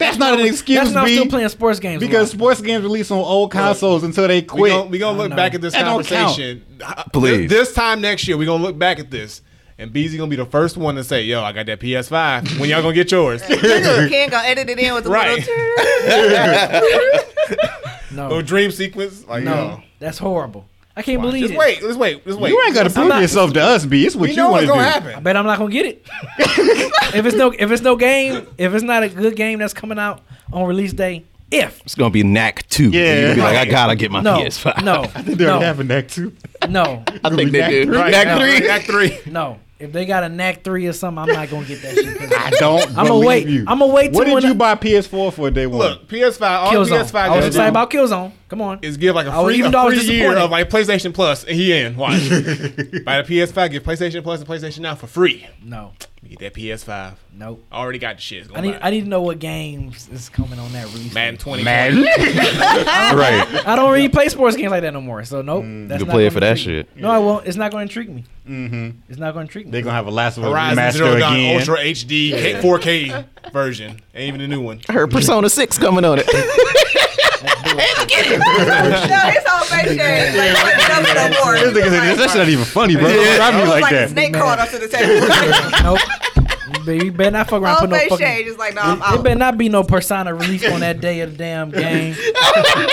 That's not an excuse, That's not B. still playing sports games. a because lot. sports games release on old consoles until they We quit. gonna, we gonna look know. back at this That conversation. Please. This, this time next year, we gonna look back at this. And BZ is gonna be the first one to say, "Yo, I got that PS5." When y'all gonna get yours? Ken gonna edit it in with a Right. little. no, No dream sequence. Like, no, yo, that's horrible. I can't believe just it. wait. Let's wait. Let's wait. you ain't got to prove not- yourself to us, B. It's what you know want to do. gonna I bet I'm not gonna get it. if it's no, if it's no game, if it's not a good game that's coming out on release day, if It's gonna be Knack 2. Yeah. You're be like, I gotta get my no, PS5. no, I think They already no, have a Knack too. no, I think they do. Right, Knack now, 3. Act three. no. If they got a knack three or something, I'm not gonna get that shit. 'cause I don't. I'ma wait. You. I'ma wait What did you I- buy PS4 for day one? Look, PS5. All Killzone. PS5 I was does excited about Killzone. Come on. is give like a I was- free, a though I was free year of like PlayStation Plus, and he in. Watch. Buy the PS5, get PlayStation Plus and PlayStation Now for free. No, You get that PS5. nope. I already got the shit. It's I gonna need buy. I need to know what games is coming on that release. Madden 20. Madden. right. I don't really play sports games like that no more. So nope. You that's can play it for that shit. me. No, I won't. It's not going to intrigue me. Mm-hmm. It's not going to intrigue me. They're gonna have a Last of Us Horizon remaster Zero Dawn again. Ultra HD 4K version. Ain't even the new one. I heard Persona 6 coming on it. no, his whole face changed. Like, like, no, no more. This nigga said, That's not even funny, bro. Don't drive me like like that. snake crawled up to the table. nope. But you better not fuck around. Whole Put no fucking. changed. It's like, no, I'm It out. better not be no Persona released on that day of the damn game.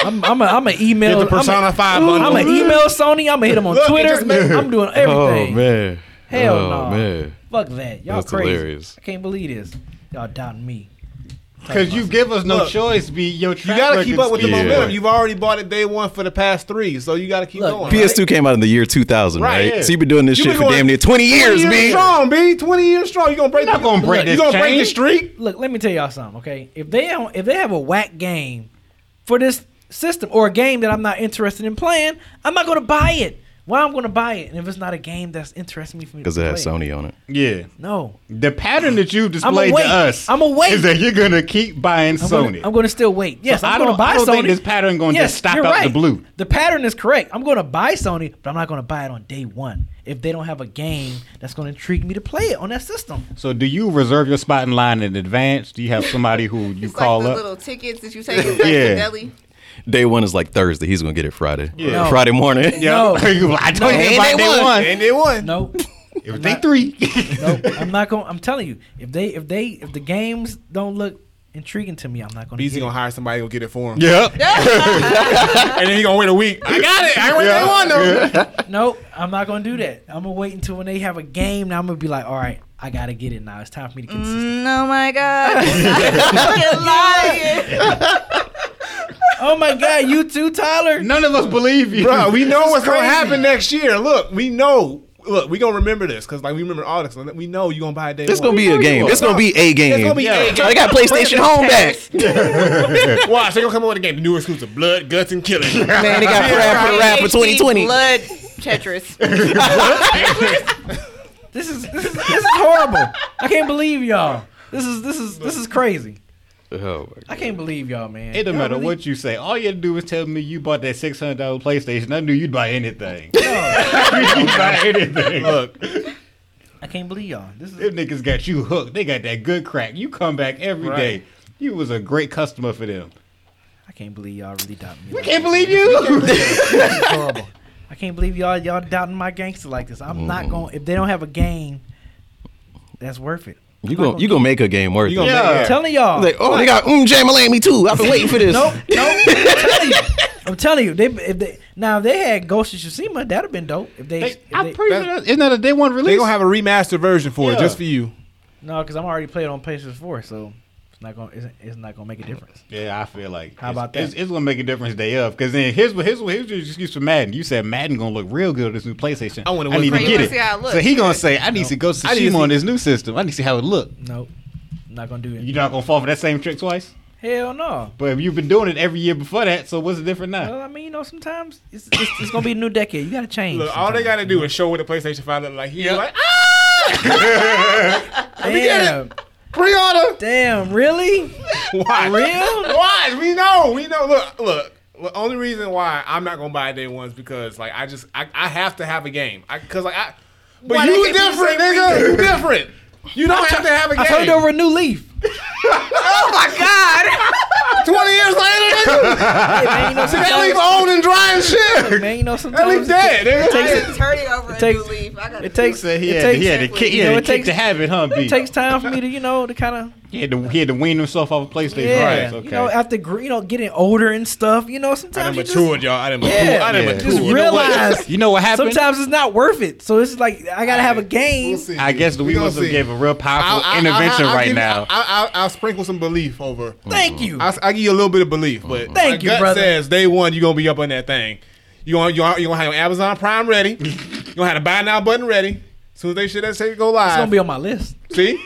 I'm I'm a, I'm a email. Get the Persona I'm 5 a, bundle. I'm a email Sony. I'm gonna hit them on Look, Twitter. made- I'm doing everything. oh, everything. man. Hell oh, no. man. Fuck that. Y'all That's crazy. hilarious. I can't believe this. Y'all doubting me. Because you give us no Look, choice, be your You gotta keep up with the Yeah. momentum. You've already bought it day one for the past three, so you gotta keep Look, going. PS2 came out in the year 2000, Right, right? yeah. So you've been doing this You shit for damn near 20 years, B. strong, B. Twenty years strong. You gonna break? not gonna break You this gonna break the chain. streak? Look, let me tell y'all something, okay? If they don't, if they have a whack game for this system or a game that I'm not interested in playing, I'm not gonna buy it. Why I'm gonna buy it? And if it's not a game that's interesting me for me Because it has play. Sony on it. Yeah. No, The pattern that you've displayed to us I'ma wait. is that you're gonna keep buying I'm Sony. Gonna, I'm gonna still wait. Yes, So I'm I gonna don't- buy I don't Sony. think this pattern gonna just stop you're out the blue. The pattern is correct. I'm gonna buy Sony, but I'm not gonna buy it on day one if they don't have a game that's gonna intrigue me to play it on that system. so do you reserve your spot in line in advance? Do you have somebody who you It's call like the up? little tickets that you take to like, Yeah. the deli. Day one is like Thursday. He's going to get it Friday. Yeah. No. Friday morning. Yeah. No. I told No. you And about they day won. one. And they won. Nope. It was day three. nope. I'm not going. to I'm telling you, if they if they if the games don't look intriguing to me, I'm not going to. BZ gonna hire somebody to get it for him. yep. And then he gonna wait a week. I got it. I went day one though. Nope, I'm not gonna do that. I'm gonna wait until when they have a game. Now I'm gonna be like, all right, I gotta get it now. It's time for me to get consistent. Mm, oh my god. You're lying. Oh my god, you too, Tyler. None of us believe you. Bro, we know what's gonna happen next year. Look, we know. Look, we gonna remember this because like we remember all this. We know you gonna buy a day. It's one. going to be a game. It's going to be a game. It's gonna be a game. They got PlayStation Home back. Watch, they gonna come up with a game. The new exclusive: Blood, Guts, and Killing. Man, they got Rap for the Rap for 2020. Blood Tetris. This is this is this is horrible. I can't believe y'all. This is this is this is crazy. Oh, I can't believe y'all, man. It don't Y'all matter really- what you say. All you had to do was tell me you bought that six hundred dollar PlayStation. I knew you'd buy anything. you'd buy anything. Look, I can't believe y'all. This is Them niggas got you hooked. They got that good crack. You come back every day. Right. You was a great customer for them. I can't believe y'all really doubting me. We can't believe you. This is horrible. I can't believe y'all y'all doubting my gangster like this. I'm not mm-hmm. going. If they don't have a game, that's worth it. You going you gonna make a game worth you it. gonna Yeah. I'm telling y'all. Like, oh, they got mm, Jay Malami too. I've been waiting for this. Nope, nope. I'm telling you. I'm telling you. They, if they now if they had Ghost of Tsushima, that'd have been dope. If they, They- if I'm they- pretty sure that, isn't that a day one release? They gonna have a remastered version for it Yeah. just for you. no, because I'm already playing on PlayStation 4, so it's not going. It's, it's not going to make a difference. Yeah, I feel like. How it's- about that? It's, it's gonna make a difference day of because then here's what here's what here's your excuse for Madden. You said Madden gonna look real good on this new PlayStation. I wanna I need to get it. wanna see how it looks. So he gonna say I need to go to I need to Tsushima on see- this new system. I need to see how it look. Nope, not going to do it. You're not gonna fall for that same trick twice. Hell no. But if you've been doing it every year before that, so what's the different now? Well, I mean, you know, sometimes it's, it's, it's gonna be a new decade. You gotta change. Look, all they gotta do is show what the PlayStation 5 look like. He's like, ah! Let me get Damn, it. Pre-order. damn, really? Why? Real? Why? We know. We know. Look, look. The only reason why I'm not gonna buy day one is because like I just I, I have to have a game. I cause like I. But Why you they can't be the different, same nigga. You different. You don't have to have a game. I turned over a new leaf. Oh my god! Twenty years later, nigga. Hey, man, you know, that leaf old and dry and shit. man, you know, That sometimes leaf dead, nigga. It takes, I'm turning over a takes- new leaf. I gotta it takes, Said he it had, takes, he had to kick, he you know, had it to kick takes, the habit, huh? B? it takes time for me to, you know, to kind of he, had to, he had to wean himself off of PlayStation. Yeah, Right. Okay. you know, after you know getting older and stuff, you know, I sometimes done you matured, just, y'all. I done Yeah. matured. I done Yeah. matured. just You know realize you know what happened? sometimes it's not worth it. So it's like I gotta have a game. We'll see. I guess the We must gonna gave a real powerful I'll- I'll- intervention I'll- I'll right give now. I'll, I'll, I'll sprinkle some belief over. Thank you. I'll, I'll give you a little bit of belief, but mm-hmm. Thank my you, gut brother. says day one you're gonna be up on that thing. You gonna you gonna, you gonna have your Amazon Prime ready. you gonna have the buy now button ready. As soon as they shit that say go live. It's gonna be on my list. See,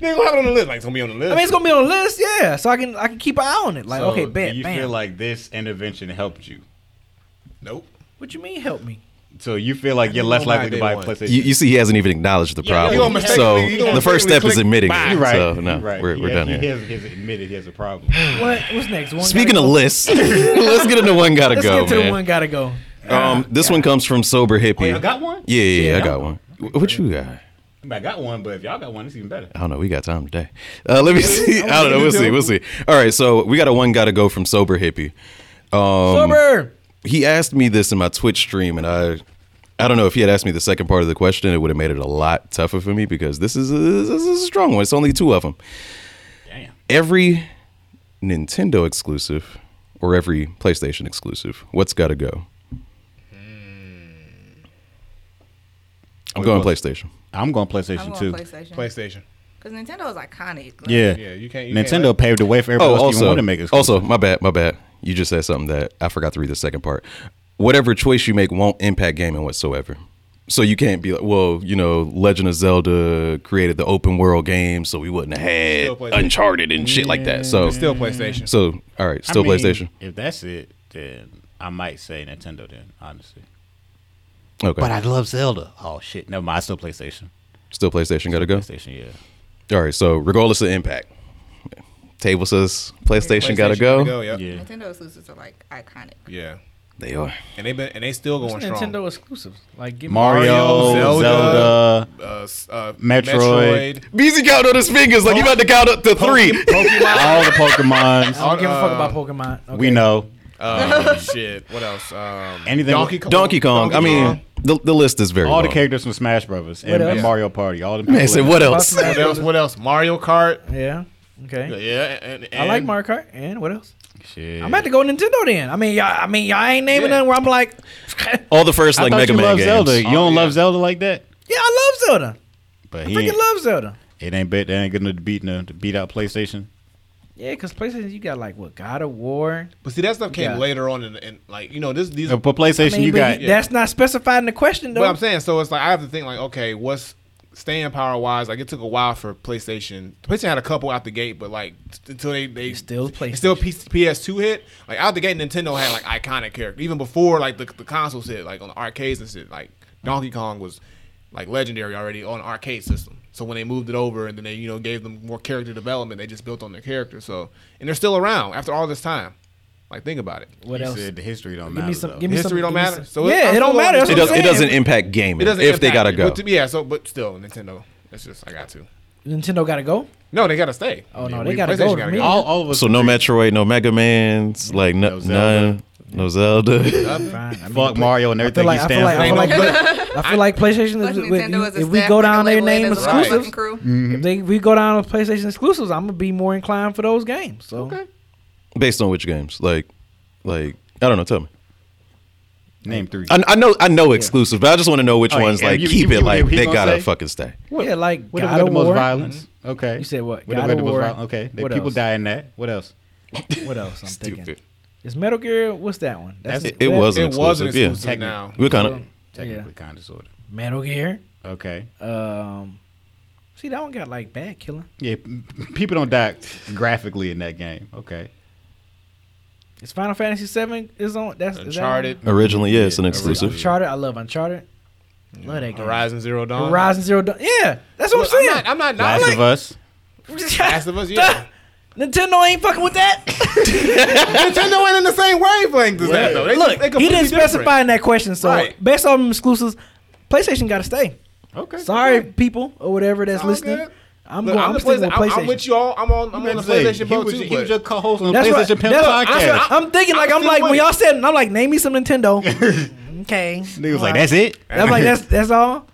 they gonna have it on the list. Like it's gonna be on the list. I mean, it's gonna be on the list, yeah. So I can I can keep an eye on it. Like, So, okay, bet, Do you bam. feel like this intervention helped you? nope. what you mean? Help me? So you feel like you're less likely to buy a one. PlayStation? You, you see, he hasn't even acknowledged the you problem. gonna mistakenly- you so gonna the first mistakenly step is click admitting buy. it. You're right. So no, right. we're, we're has- done he here. has, he has admitted he has a problem. What? What's next? One Speaking gotta of go? lists, let's get into one gotta go. let's go, get to the man. one gotta go. Um, this one comes from Sober Hippie. Oh, y'all got one? Yeah, yeah, yeah, I got one. Wh- What you got? I got one, but if y'all got one, it's even better. I don't know. We got time today. Uh, let me see. I don't know. We'll see. We'll see. All right. So we got a one gotta go from Sober Hippie. Um, Sober. He asked me this in my Twitch stream, and I, I don't know if he had asked me the second part of the question, it would have made it a lot tougher for me because this is a, this is a strong one. It's only two of them. Damn. Every Nintendo exclusive or every PlayStation exclusive, what's got to go? I'm Wait, going what? PlayStation. I'm going I'm PlayStation going 2. PlayStation. PlayStation. Because Nintendo is iconic. Like, Yeah. Yeah, you can't. You Nintendo Can't, paved the way for everybody Oh, else to even also, want to make it. also, my bad, my bad. You just said something that I forgot to read the second part. Whatever choice you make won't impact gaming whatsoever. So you can't be like, well, you know, Legend of Zelda created the open world game, so we wouldn't have had Uncharted and shit like that. So, it's still PlayStation. so all right, I still mean, PlayStation. If that's it, then I might say Nintendo. Then honestly, Okay, but I love Zelda. Oh shit, never mind. Still PlayStation. still PlayStation got to go. PlayStation, yeah. All right, so regardless of impact, table says PlayStation, got to PlayStation go. Yep. Yeah. Nintendo exclusives are like iconic. Yeah. They are. And they been and they still going What's strong. Nintendo exclusives? Like, give Mario, Mario, Zelda, Zelda, Uh, uh, Metroid. Metroid. Beezy count on his fingers like you about to count up to three. Pokemon. all the Pokemons. I don't give a fuck uh, about Pokemon. Okay. We know. Uh, shit. What else? Um, Anything- Donkey Kong. Donkey Kong. I mean, the, the list is very All the characters from Smash Brothers and, and? Mario Party. All the Man, people say in- what else? What else? What else? Mario Kart. Yeah. Okay. Yeah. And, and I like Mario Kart. And what else? Shit. I'm about to go Nintendo then. I mean, y'all, I mean, y'all ain't naming Yeah. nothing where I'm like, All the first like thought Mega you Man love games. Zelda. You Oh, don't yeah. love Zelda like that. yeah, I love Zelda. But I he freaking love Zelda. it ain't bet that ain't good enough to beat no, to beat out PlayStation. Yeah, because PlayStation, you got like what God of War. But see, that stuff came Yeah. later on, and, and like you know, this these. Uh, But PlayStation, I mean, you but got he- that's not specified in the question though. But I'm saying, so it's like I have to think like, okay, what's staying power wise? Like it took a while for PlayStation. PlayStation had a couple out the gate, but like t- until they they still PlayStation. still P- PS2 hit. Like out the gate, Nintendo had like iconic characters even before like the the consoles hit, like on the arcades and shit. Like Donkey Kong was like legendary already on arcade system. So when they moved it over and then they you know gave them more character development, they just built on their character. So and they're still around after all this time. Like think about it. what you else? said the history don't Give matter. me some. Give me History some. don't give me matter? some- So yeah, I'm it don't matter. It, does, it doesn't impact gaming It doesn't if they gotta it, go. But to- yeah, so but still Nintendo. It's just I got to. Nintendo got to go. No, they gotta stay. Oh no, they we- got to go. gotta for me. all, all of us. So no Metroid, no Mega Man's, like no, No none, no Zelda. Fine. I mean, Fuck Mario and I feel everything like he I feel like I feel like I feel like PlayStation. Fuck Is, if, Nintendo you- as a if we go down a there label name and as a exclusives, fucking if they we go down with PlayStation exclusives, I'm gonna be more inclined for those games. So Okay. Based on which games? Like, like I don't know. Tell me. Name three. I, I know, I know exclusive, but I just want to know which Oh, ones yeah, like you- keep you- it like he they gonna gotta say? fucking stay. yeah, like What God got the of most War. violence? Okay. You said what? What God got of the most War. violence? Okay. They- What people else? die in that. What else? What else? I'm thinking. Stupid. Is Metal Gear? What's that one? That's- It, it that- was an It was an exclusive. Yeah, exclusive now. we're kind of. Technically, kind of, sort of. Metal Gear. Okay. Um, See, that one got like bad killing. Yeah, p- people don't die graphically in that game. Okay. Is Final Fantasy Seven is on? That's is that on? Uncharted, Originally, yeah, it's an exclusive. Uncharted. I love Uncharted. Love that game. Horizon Zero Dawn. Horizon Zero Dawn. Yeah, that's what Look, I'm saying. not, I'm not. not Last like, of Us. Last of Us. Yeah. Nintendo ain't fucking with that. Nintendo ain't in the same wavelength as that though. They, Look, they he didn't different. specify in that question. So Right. based on exclusives, PlayStation got to stay. Okay. Sorry, people or whatever that's all listening. good. I'm Look, going. I'm, I'm, the sticking with PlayStation. I'm, PlayStation. I'm with y'all. I'm on. I'm on the PlayStation he boat was, too. he was but- your co-host on the That's PlayStation what, Pimp that's podcast. I'm, I'm thinking like I'm I'm, like when y'all it. said I'm like name me some Nintendo. okay, Nigga was like, that's it. I'm like that's that's all.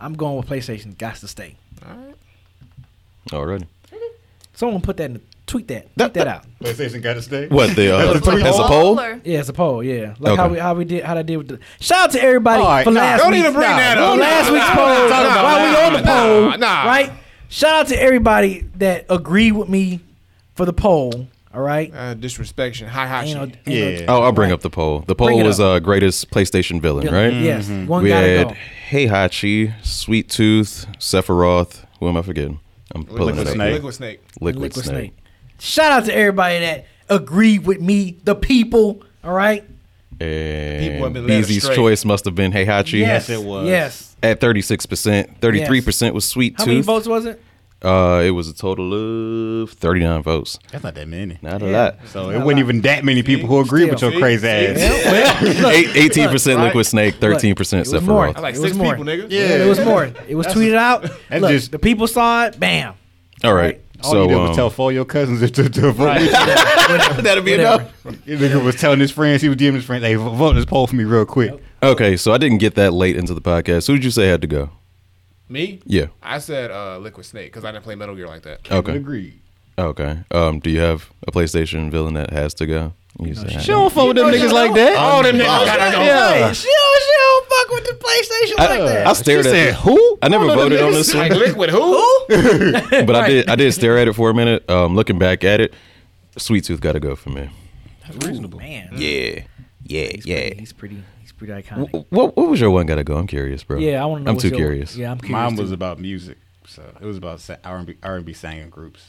I'm going with PlayStation. Got to stay. Alright. Alrighty. Someone put that in the, tweet that tweet that out. PlayStation got to stay. What the uh, That's a tweet. a poll? Or- Yeah, it's a poll. Yeah, like how we how we did how I did with the shout out to everybody All right, for nah, last Don't week. even bring that up. last Nah, week's poll. nah, nah, while we on the poll, right? Shout out to everybody that agreed with me for the poll. All right. Uh, disrespect, high high You know, shit. you know, Yeah. Oh, I'll bring up the poll. The Bring poll it was up. uh, greatest PlayStation villain, right? Yes, one we gotta had go. Heihachi, Sweet Tooth, Sephiroth. Who am I forgetting? I'm pulling Liquid it up. Snake. Liquid Snake. Liquid, Liquid Snake. Snake. Shout out to everybody that agreed with me, the people. All right. And People have been led Beezy's choice must have been Heihachi. Yes, it was. Yes. At 36%. 33% was Sweet Tooth. How many votes was it? Uh, it was a total of 39 votes. That's not that many. Not a lot. So it wasn't even that many people who agreed with your Still. crazy ass. Eight, 18% Liquid Snake, 13% It was more. Sephiroth. That's like It was six more. people, nigga. Yeah. Yeah, it was more. It was tweeted out. that's Look, just- the people saw it. Bam. All right. All so you did um, was tell four of your cousins to, to, to vote. that'll be Whatever. enough. Your nigga was telling his friends, he was DMing his friends, hey, vo- vote this poll for me real quick. Okay, so I didn't get that late into the podcast. Who did you say had to go? Me? Yeah. I said uh, Liquid Snake because I didn't play Metal Gear like that. Okay. Agreed. Okay. Um, do you have a PlayStation villain that has to go? You said- She don't fuck with them niggas like that. Oh, them niggas gotta go. Yeah. She don't, she don't fuck with the PlayStation like that. I stared She at said, who? I never All of them voted on niggas? this Like one, Liquid who? but I did. I did stare at it for a minute. Um, looking back at it, Sweet Tooth got to go for me. reasonable. Man. Yeah, yeah, He's pretty, he's pretty, he's pretty iconic. Wh- What what was your one got to go? I'm curious, bro. yeah, I want to know. I'm what's too your- curious. Yeah, I'm curious. Mine was too. about music. So it was about sa- R&B, R&B singing groups.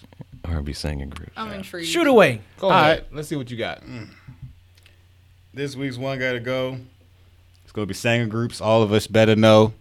R&B singing group. I'm intrigued. shoot away. Go ahead. Let's see what you got. This week's one got to go. It's going to be singing groups. All of us better know.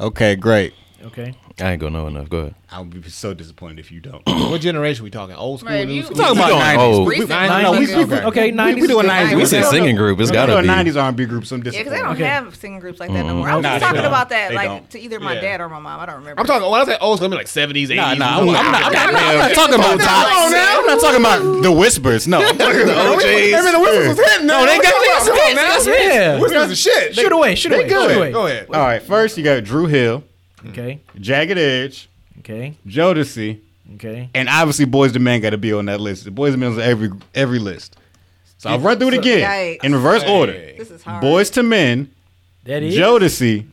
Okay, great. Okay. I ain't gonna know enough. Go ahead. I would be so disappointed if you don't. What generation we talking? Old school, Right, new you- school? Talking about going 90s. old. We- we- Recent no, we- we- 90s. we- Okay, we- 90s We doing is 90s. good. We We said singing group. It's gotta doing be. 90s R&B groups. I'm Yeah, because they don't Okay. have singing groups like that no more. Mm. I was Nah, just they talking don't. about that They like don't. to either my Yeah. dad or my mom. I don't remember. I'm talking. When I say old school, I mean like 70s, 80s. Nah, nah, I'm I'm, I'm not, I'm, not, I'm not talking about Come top. on now. I'm not talking about the whispers. No. I mean, the whistles was hitting. No, they got- they got some Come on now. hits. Yeah. Whistles is shit. Shoot away. Shoot away. Go Shoot ahead. away. Go ahead. All right, first you got Dru Hill, Okay. Jagged Edge, Okay. Jodeci, Okay. and obviously Boyz II Men got to be on that list. The Boyz II Men's on every every list. So I'll run through it again Yikes. in reverse Hey. order. This is hard. Boyz II Men, That is. Jodeci,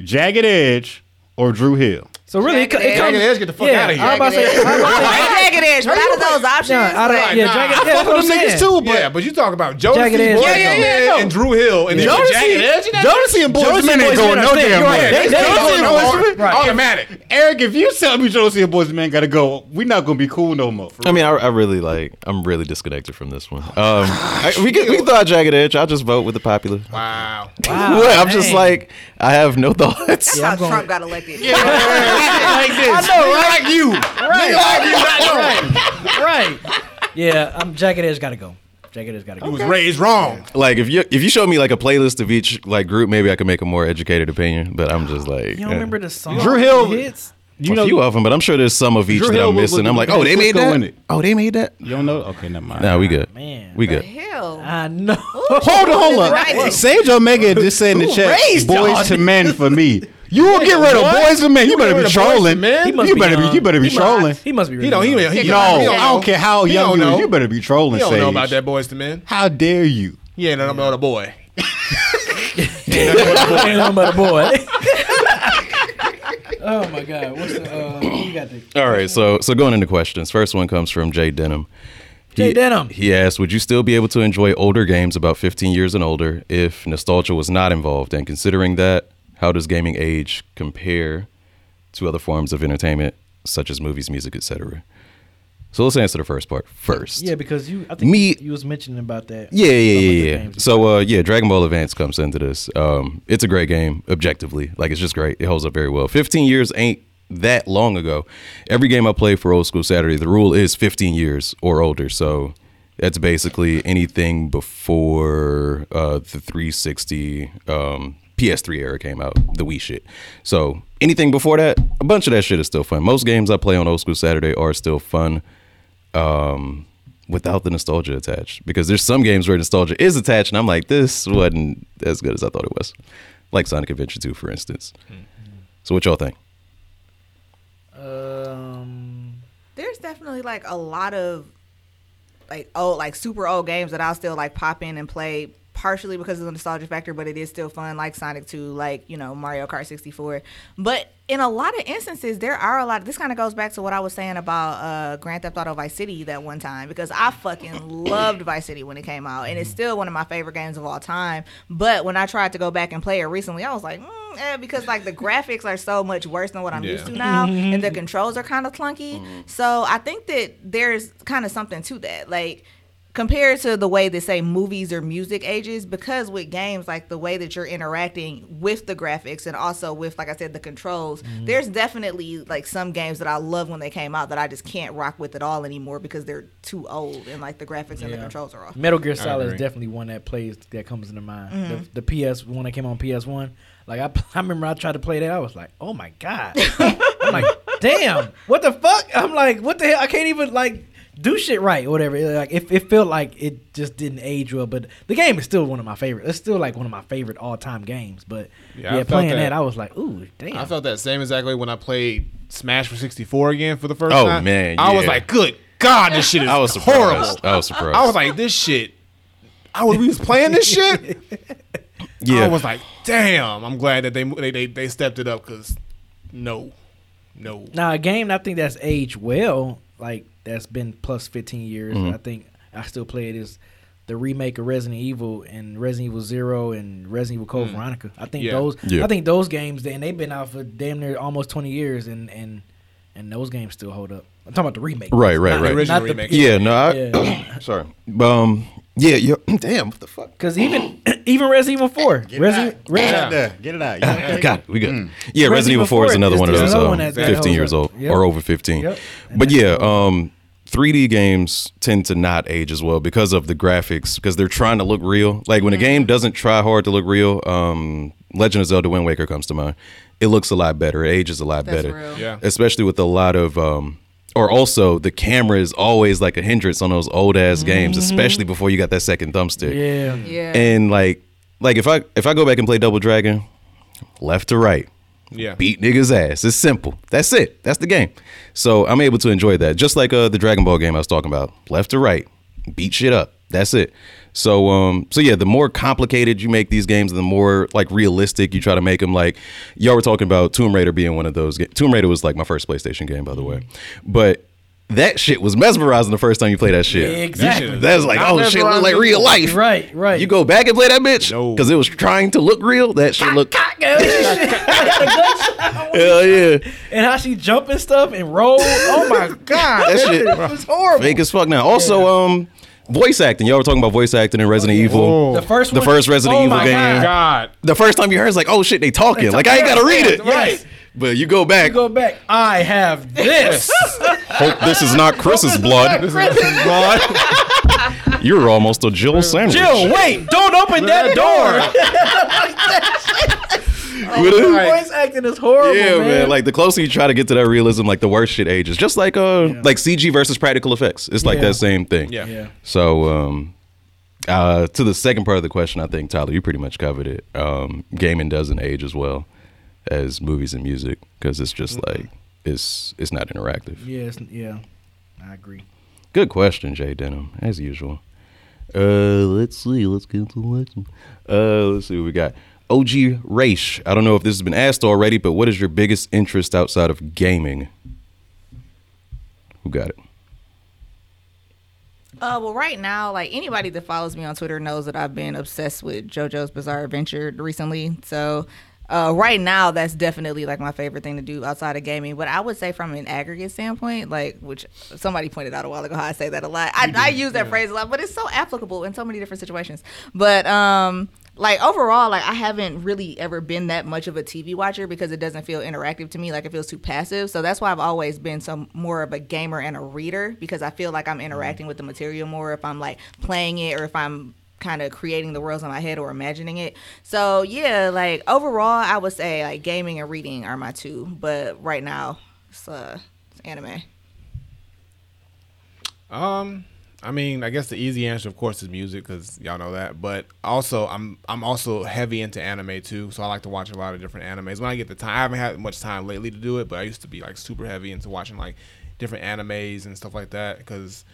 Jagged Edge, or Dru Hill. So really, it, it Jagged comes. Jagged Edge, get the fuck yeah, out of here. I'm about to say. I'm about to say Jagged Edge, but out of those options, yeah, out of, like, yeah, nah. Jagged, I yeah, that's what I'm saying. too, Yeah, but you talk about Jodeci, Jagged Edge. Boys Yeah, yeah, yeah, no. and Dru Hill, and then Jodeci- Jagged Edge. and Jodeci and Boys Jodeci Men ain't going II Men no damn way. right. They- they Jodeci and no Boyz II more. Men- Automatic. Eric, if you tell me Jodeci and Boys Men got to go, we not gonna be cool no more. I mean, I, I really like. I'm really disconnected from this one. Um, we can we can throw out Jagged Edge. I'll just vote with the popular. Wow. Wow, I'm just like I have no thoughts. Yeah, how Trump got elected. like this. I know, right? Like you. Right. right. Yeah, I'm Jagged Edge got to go. Jagged Edge got to go. He was raised wrong. Like if you if you show me like a playlist of each like group, maybe I could make a more educated opinion. But I'm just like You don't eh. remember the song? Dru Hill- hits. You a know, few of them, but I'm sure there's some of each Drew that Hill I'm was- missing. was I'm like, oh, they made Sisqo in that. it. Oh, they made that. you don't know? Okay, never mind. Nah, we good. Man. We good. hell. I know. Hold on, hold on. Right. Sage Omega just said in the chat, raised "Boys y'all? to men" for me. You will get rid of What? Boyz II Men. You You better get be of Boyz II trolling. Men? He must You be better be. You better be He trolling. He must be. Really He don't. He, he, he No, don't know. I don't care how He young don't you know. is. You better be trolling. He don't know Sage. about that Boyz II Men. How dare you? Yeah, He ain't nothing about a boy. Ain't nothing but a boy. oh my God! What's the? Uh, you got the. All right, so so going into questions. First one comes from Jay Denham. Jay He- Denham. He asked, "Would you still be able to enjoy older games about 15 years and older if nostalgia was not involved? And considering that, how does gaming age compare to other forms of entertainment such as movies, music, etc. So let's answer the first part first. Yeah, because you, I think Me- you was mentioning about that. Yeah, yeah, Some of the yeah, yeah. So, uh, yeah, Dragon Ball Advance comes into this. Um, it's a great game, objectively. Like, it's just great. It holds up very well. 15 years ain't that long ago. Every game I play for Old School Saturday, the rule is 15 years or older. So, that's basically anything before uh, the 360 um, PS3 era came out, the Wii shit. So, anything before that, a bunch of that shit is still fun. Most games I play on Old School Saturday are still fun um, without the nostalgia attached. Because there's some games where nostalgia is attached, and I'm like, this wasn't as good as I thought it was. Like Sonic Adventure 2, for instance. So, what y'all think? Um, There's definitely like a lot of like old, like super old games that I'll still like pop in and play. Partially because of the nostalgia factor, but it is still fun, like Sonic 2, like, you know, Mario Kart 64. But in a lot of instances, there are a lot. This kind of goes back to what I was saying about uh, Grand Theft Auto Vice City that one time, because I fucking loved Vice City when it came out, and it's still one of my favorite games of all time. But when I tried to go back and play it recently, I was like, mm, eh, because like the graphics are so much worse than what I'm used to now, and the controls are kind of clunky. So I think that there's kind of something to that, like compared to the way that say movies or music ages because with games like the way that you're interacting with the graphics and also with like i said the controls there's definitely like some games that i love when they came out that i just can't rock with at all anymore because they're too old and like the graphics and the controls are off Metal Gear Solid is definitely one that plays that comes into mind. Mm-hmm. The, the PS one that came on PS One, like I, I remember I tried to play that. I was like, oh my god, I'm like, damn, what the fuck? I'm like, what the hell? I can't even like do shit right or whatever. It, like it, it felt like it just didn't age well. But the game is still one of my favorite. It's still like one of my favorite all time games. But Yeah, yeah, I playing that. that. I was like, ooh, damn. I felt that same exact way when I played Smash for 64 again for the first Oh, time. man, I was like, good God, this shit is I was surprised. horrible. I was surprised. I was like, this shit. I was, we was playing this shit. yeah. I was like, damn. I'm glad that they they they, they stepped it up because no, no. Now a game I think that's aged well, like that's been plus fifteen years. Mm-hmm. I think I still play it is the remake of Resident Evil and Resident Evil Zero and Resident Evil Code Veronica. I think. Yeah. those Yeah. I think those games and they've been out for damn near almost twenty years and and and those games still hold up. I'm talking about the remake. Right, right, not, right. The original Not the, remake. yeah, no, I, Yeah. sorry. Um, yeah, yeah, damn, what the fuck? Because even even Resident Evil Four, Get it Resident, out. Get it out. Get it out. You okay? Got it. We good. Mm. Yeah, Resident Evil 4 is another one of those another um, one that- that 15 holds years up. old Yep. or over 15. Yep. But yeah, um, 3D games tend to not age as well because of the graphics, because they're trying to look real. Like when a game doesn't try hard to look real, um, Legend of Zelda Wind Waker comes to mind. It looks a lot better. It ages a lot That's better. real. Yeah. Especially with a lot of. Um, or also, the camera is always like a hindrance on those old ass games, especially before you got that second thumbstick. Yeah. yeah And like, like if I if I go back and play Double Dragon, left to right, Yeah. beat niggas ass. It's simple. That's it. That's the game. So I'm able to enjoy that. Just like uh, the Dragon Ball game I was talking about. Left to right, beat shit up. That's it. So um so yeah, the more complicated you make these games, the more like realistic you try to make them. Like y'all were talking about Tomb Raider being one of those. Ga- Tomb Raider was like my first PlayStation game, by the way. But that shit was mesmerizing the first time you play that shit. Exactly. That's like, oh shit, look like real life. Right, right. You go back and play that bitch because it was trying to look real. That shit looked hell yeah. And how she jump and stuff and roll. Oh my god, That shit was horrible. fake as fuck. Now, also, um, voice acting. Y'all were talking about voice acting in Resident oh, Evil. Oh. The first The one, first Resident oh Evil my game. God. God. The first time you heard, it's like, oh shit, they talking. Like I ain't gotta read it. Right. But you go back. You go back. I have this. Hope this is not Chris's blood. You're almost a Jill sandwich. Jill, wait! Don't open that door. With it. Voice acting is horrible, Yeah, man. man. Like the closer you try to get to that realism, like the worse shit ages. Just like uh, like CG versus practical effects. It's like Yeah. that same thing. Yeah. yeah. So, um, uh, to the second part of the question, I think Tyler, you pretty much covered it. Um, gaming doesn't age as well as movies and music because it's just like it's it's not interactive. Yes, yeah. I agree. Good question, Jay Denham, as usual. Uh, let's see. Let's get into the next one. Uh, let's see what we got. OG Raish. I don't know if this has been asked already, but what is your biggest interest outside of gaming? Who got it? Uh, well, right now, like anybody that follows me on Twitter knows that I've been obsessed with JoJo's Bizarre Adventure recently. So, Uh, right now, that's definitely like my favorite thing to do outside of gaming. But I would say from an aggregate standpoint, like which somebody pointed out a while ago, how I say that a lot. I, I use that phrase a lot, but it's so applicable in so many different situations. But um, like overall, like I haven't really ever been that much of a TV watcher because it doesn't feel interactive to me. Like it feels too passive. So that's why I've always been some more of a gamer and a reader because I feel like I'm interacting with the material more if I'm like playing it or if I'm kind of creating the worlds in my head or imagining it. So yeah, like overall, I would say like gaming and reading are my two. But right now, it's uh, it's anime. Um, I mean, I guess the easy answer, of course, is music because y'all know that. But also, I'm I'm also heavy into anime too, so I like to watch a lot of different animes when I get the time. I haven't had much time lately to do it, but I used to be like super heavy into watching like different animes and stuff like that because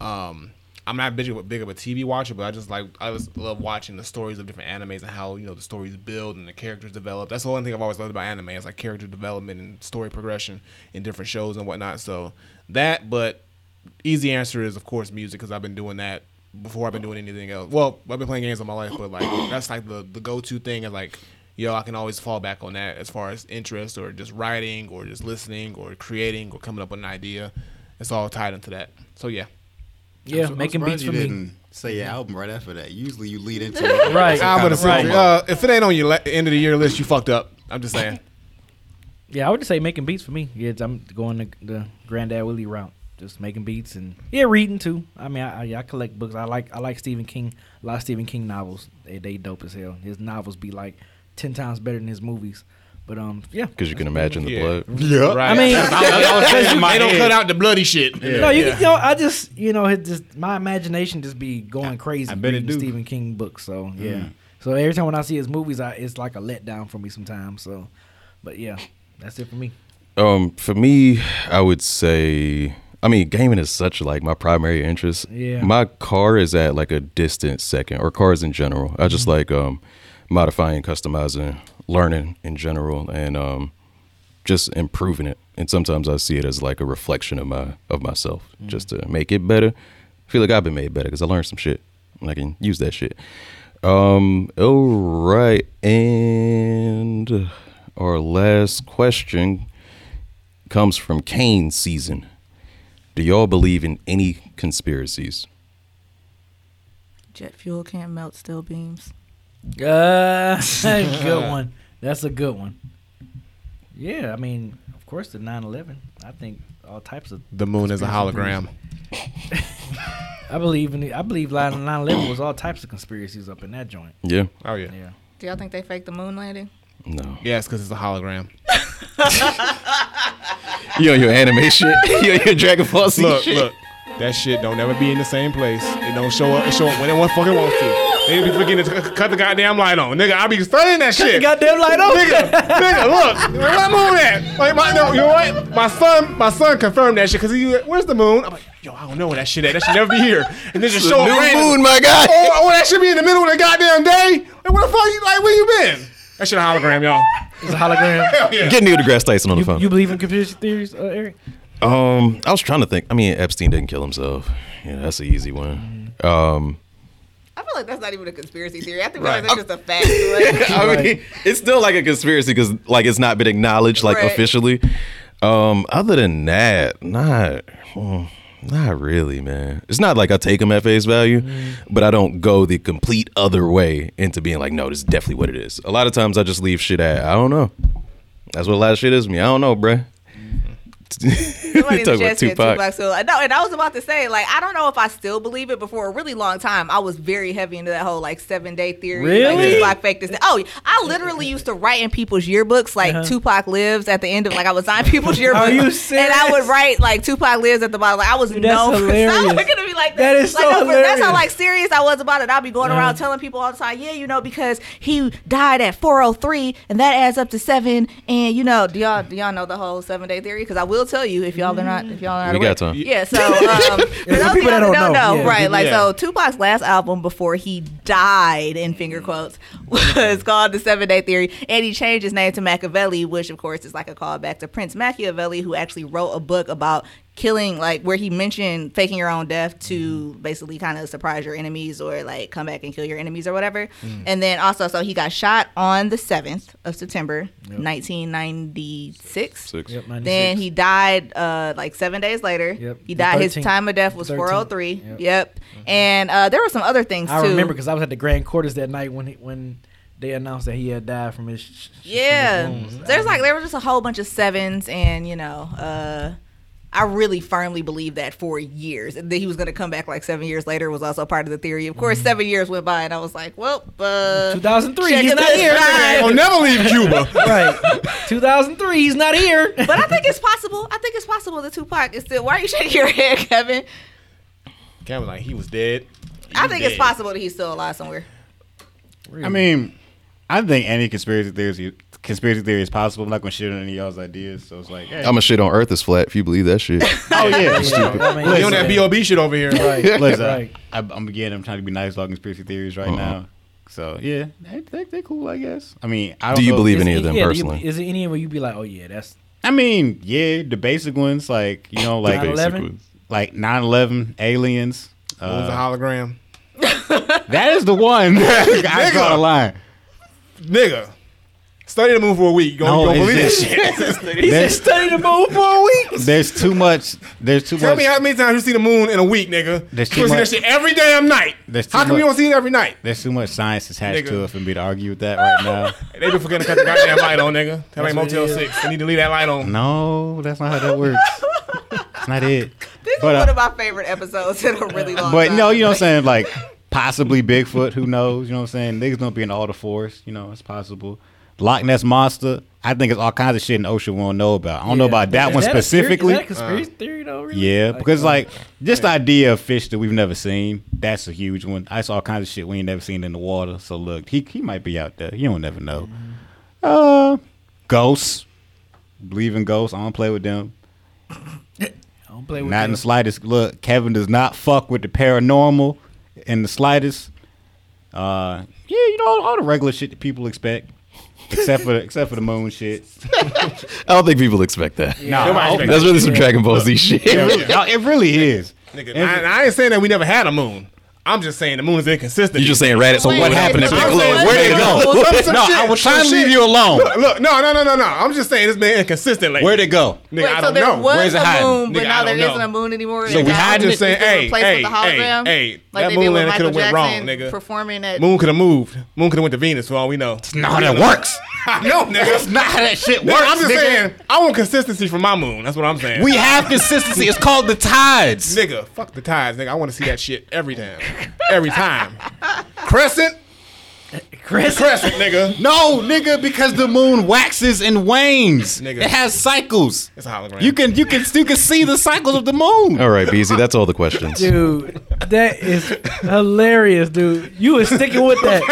um, I'm not big big of a TV watcher, but I just like I just love watching the stories of different animes and how you know the stories build and the characters develop. That's the only thing I've always loved about anime is like character development and story progression in different shows and whatnot. So that, but easy answer is of course music because I've been doing that before I've been doing anything else. Well, I've been playing games all my life, but like that's like the the go to thing And like yo, I can always fall back on that as far as interest or just writing or just listening or creating or coming up with an idea. It's all tied into that. So yeah. Yeah, I'm making surprised beats you for me. didn't say your album right after that. Usually you lead into it. Right. I would have Right. said, uh, if it ain't on your le- end of the year list, you fucked up. I'm just saying. Yeah, I would just say making beats for me. Yeah, I'm going the, the Granddad Willie route. Just making beats and yeah, reading too. I mean, I, I, I collect books. I like I like Stephen King. A lot of Stephen King novels. They they dope as hell. His novels be like ten times better than his movies. But um, yeah, Because you can imagine the Yeah. blood. Yeah. Right. I mean, they don't cut out the bloody shit. no, you, you know, I just you know, it just my imagination just be going crazy I bet it reading do. Stephen King books. So yeah, Mm. so every time when I see his movies, I, it's like a letdown for me sometimes. So, but yeah, that's it for me. Um, for me, I would say, I mean, gaming is such like my primary interest. Yeah. My car is at like a distant second, or cars in general. I just like um, modifying, customizing, learning in general, and um, just improving it. And sometimes I see it as like a reflection of my of myself, just to make it better. I feel like I've been made better because I learned some shit, and I can use that shit. Um. All right, and our last question comes from Kane season. Do y'all believe in any conspiracies? Jet fuel can't melt steel beams. Uh, good one. That's a good one. Yeah, I mean, of course, the 9/11. I think all types of. The moon is a hologram. I believe in. The, I believe 9/11 was all types of conspiracies up in that joint. Yeah. Oh yeah. Yeah. Do y'all think they faked the moon landing? No. Yes, because it's a hologram. You on your anime shit? You on your Dragon Ball Z Look, shit? look. That shit don't never be in the same place. It don't show up. It show up when it one fucking wants to. They be forgetting to c- cut the goddamn light on, nigga. I be studying that shit. Goddamn light on. nigga, nigga, look, where's that moon at? Like, my, no, you know what? My son, my son confirmed that shit because he, where's the moon? I'm like, yo, I don't know where that shit at. That should never be here. And then just show up New random. moon, my guy. Oh, oh, that should be in the middle of the goddamn day. Like, where the fuck you, like, where you been? That shit a hologram, y'all. It's a hologram. Hell yeah. Get Neil deGrasse Tyson on the phone. you believe in conspiracy theories, uh, Eric? um, I was trying to think. I mean, Epstein didn't kill himself. Yeah, that's an easy one. Um, I feel like that's not even a conspiracy theory. I think Right. that's just a fact. Like, I mean, it's still like a conspiracy because like it's not been acknowledged like Right. officially. Um, other than that, not, hmm, not really, man. It's not like I take them at face value, mm. but I don't go the complete other way into being like, no, this is definitely what it is. A lot of times I just leave shit at, I don't know. That's what a lot of shit is to me. I don't know, bruh. Somebody Talk about Tupac. Tupac. So no, and I was about to say, like, I don't know if I still believe it, but for a really long time, I was very heavy into that whole like seven day theory. Really? Like, Tupac faked this. Oh, I literally used to write in people's yearbooks like Tupac lives at the end of like I would sign people's yearbooks. Uh-huh. Are you And I would write like Tupac lives at the bottom. Like I was Dude, that's known for hilarious. Stop looking at me like that. That is like, so no, but That's how like serious I was about it. I'd be going around Uh-huh. telling people all the time, yeah, you know, because he died at 403 and that adds up to seven. And you know, do y'all do y'all know the whole seven day theory? Because I will tell you if y'all are not if y'all are not We aware. got time. Yeah, so um, for those people that y'all don't know, yeah. right? Like Yeah. so, Tupac's last album before he died, in finger quotes, was called The Seven Day Theory, and he changed his name to Machiavelli, which of course is like a callback to Prince Machiavelli, who actually wrote a book about killing like where he mentioned faking your own death to basically kind of surprise your enemies or like come back and kill your enemies or whatever. And then also, so he got shot on the seventh of September, nineteen ninety six. Six. Yep, 96. Then he died uh, like seven days later. Yep. He The died. His time of death was 403. Yep. Yep. And uh, there were some other things I too. remember because I was at the Grand Quarters that night when he, when they announced that he had died from his. sh- sh- from his Yeah. wounds. There's like there were just a whole bunch of sevens, and you know, uh, I really firmly believed that for years. And that he was going to come back like seven years later was also part of the theory. Of Mm-hmm. course, seven years went by, and I was like, well, uh, 2003. He's not here. time. I'll never leave Cuba. right. 2003. He's not here. but I think it's possible. I think it's possible that Tupac is still. Why are you shaking your head, Kevin? Kevin was like he was dead. He I was think it's possible that he's still alive somewhere. I mean, I think any conspiracy theory conspiracy theory is possible. I'm not gonna shit on any of y'all's ideas. So it's like, hey. I'm gonna shit on Earth is flat if you believe that shit. oh yeah, Yeah, I mean, You on that Bob shit over here. Right. Listen, Right. I, I'm again. I'm trying to be nice about conspiracy theories right now. So yeah, they, they, they're cool, I guess. I mean, I don't Do you know- believe any it- of them yeah, do you- personally? is it any of where you be like, oh yeah, that's I mean, yeah, the basic ones like you know, like 9/11? like 9/11, aliens. It was a Uh, hologram. that is the one. I draw a line. Nigga. Study the moon for a week. You No, gonna, you gonna believe it's this shit. he There's- said study the moon for a week. There's too much. There's too Tell much. Tell me how many times you see the moon in a week, nigga. There's you too see that shit every damn night. There's too How come much- you don't see it every night? There's too much science attached Nigga. to it for me to argue with that right now. They be forgetting to cut the goddamn light on, nigga. Tell me That's what it Motel is. 6. They need to leave that light on. No, that's not how that works. That's not it. This But, is uh, one of my favorite episodes in a really long But time. no, you know what I'm saying? Like possibly Bigfoot. Who knows? You know what I'm saying? Niggas don't be in all the force. You know, it's possible. Loch Ness monster. I think it's all kinds of shit in the ocean we don't know about. I don't know Yeah. about that Is one theory- specifically. Is that conspiracy theory though? Really? Yeah, because like just the idea of fish that we've never seen, that's a huge one. I saw all kinds of shit we ain't never seen in the water. So look, he he might be out there. You don't never know. Uh ghosts. Believe in ghosts. I don't play with them. I don't play with them. Not in the slightest. Look, Kevin does not fuck with the paranormal in the slightest. Uh yeah, you know all, all the regular shit that people expect. Except for the, except for the moon shit. I don't think people expect that. Nah, Nobody I hope expect That's really some Dragon Ball Z shit. It really, it really is. Nigga, I, I ain't saying that we never had a moon. I'm just saying the moon is inconsistent. You're just saying Reddit. So Wait, what happened wait, to wait, Piccolo? Where'd it wait, go? Some- some No, shit, I was trying to leave you alone. Look, look, no, no, no, no, no. I'm just saying it's been inconsistent lately. Where'd it go? Nigga, Wait, I so don't there know. was Where's it a hiding? moon, but Nigga, now I there don't isn't a moon anymore. So we now hiding I'm it. just saying, it's hey, hey, the hologram. hey, hey, like that they moon did with landing Michael could have went wrong, nigga. performing at. Moon could have moved. Moon could have went to Venus for all we know. It's not how that works. I know, nigga. That's not how that shit works. I'm just saying, I want consistency from my moon. That's what I'm saying. We have consistency. It's called the tides. nigga, fuck the tides, nigga. I want to see that shit every time, every time. Crescent, Chris. crescent, nigga. No, nigga, because the moon waxes and wanes. Nigga. It has cycles. It's a hologram. You can you can you can see the cycles of the moon. All right, BZ, that's all the questions. Dude, that is hilarious, dude. You is sticking with that.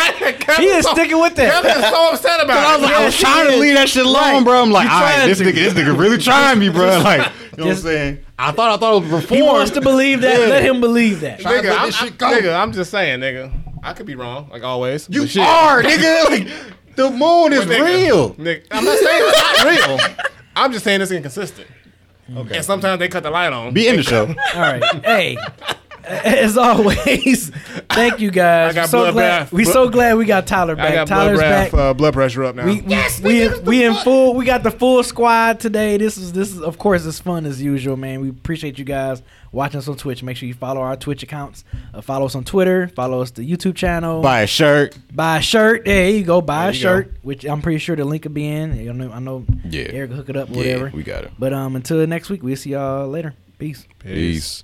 He is so- sticking with that. Kevin's so upset about it. I was, it. like, I was trying he to leave that shit alone, Right. bro. I'm like, You all right, trying this to. nigga, this nigga really trying me, bro. Like, you know Just- what I'm saying? I thought I thought it was before. He wants to believe that. Yeah. Let him believe that. Trying to Nigga, let I'm, this shit go. nigga, I'm just saying, nigga. I could be wrong, like always. You shit. are, nigga. Like, the moon is Nigga, real. Nigga, I'm not saying it's not real. I'm just saying it's inconsistent. Okay. And sometimes they cut the light on. Be in the show. All right. Hey, as always, thank you guys. I got We're so blood glad. bath. We so glad we got Tyler back. I back. got blood, Tyler's breath, back. uh, blood pressure up now. we we we, we in full. We got the full squad today. This is this is of course as fun as usual, man. We appreciate you guys watching us on Twitch. Make sure you follow our Twitch accounts. Uh, follow us on Twitter. Follow us the YouTube channel. Buy a shirt. Buy a shirt. There you go. Buy There a you shirt, which I'm pretty sure the link will be in. I know. I know. Yeah. Eric hook it up. or Yeah, Whatever. we got it. But um, until next week, we'll see y'all later. Peace. Peace.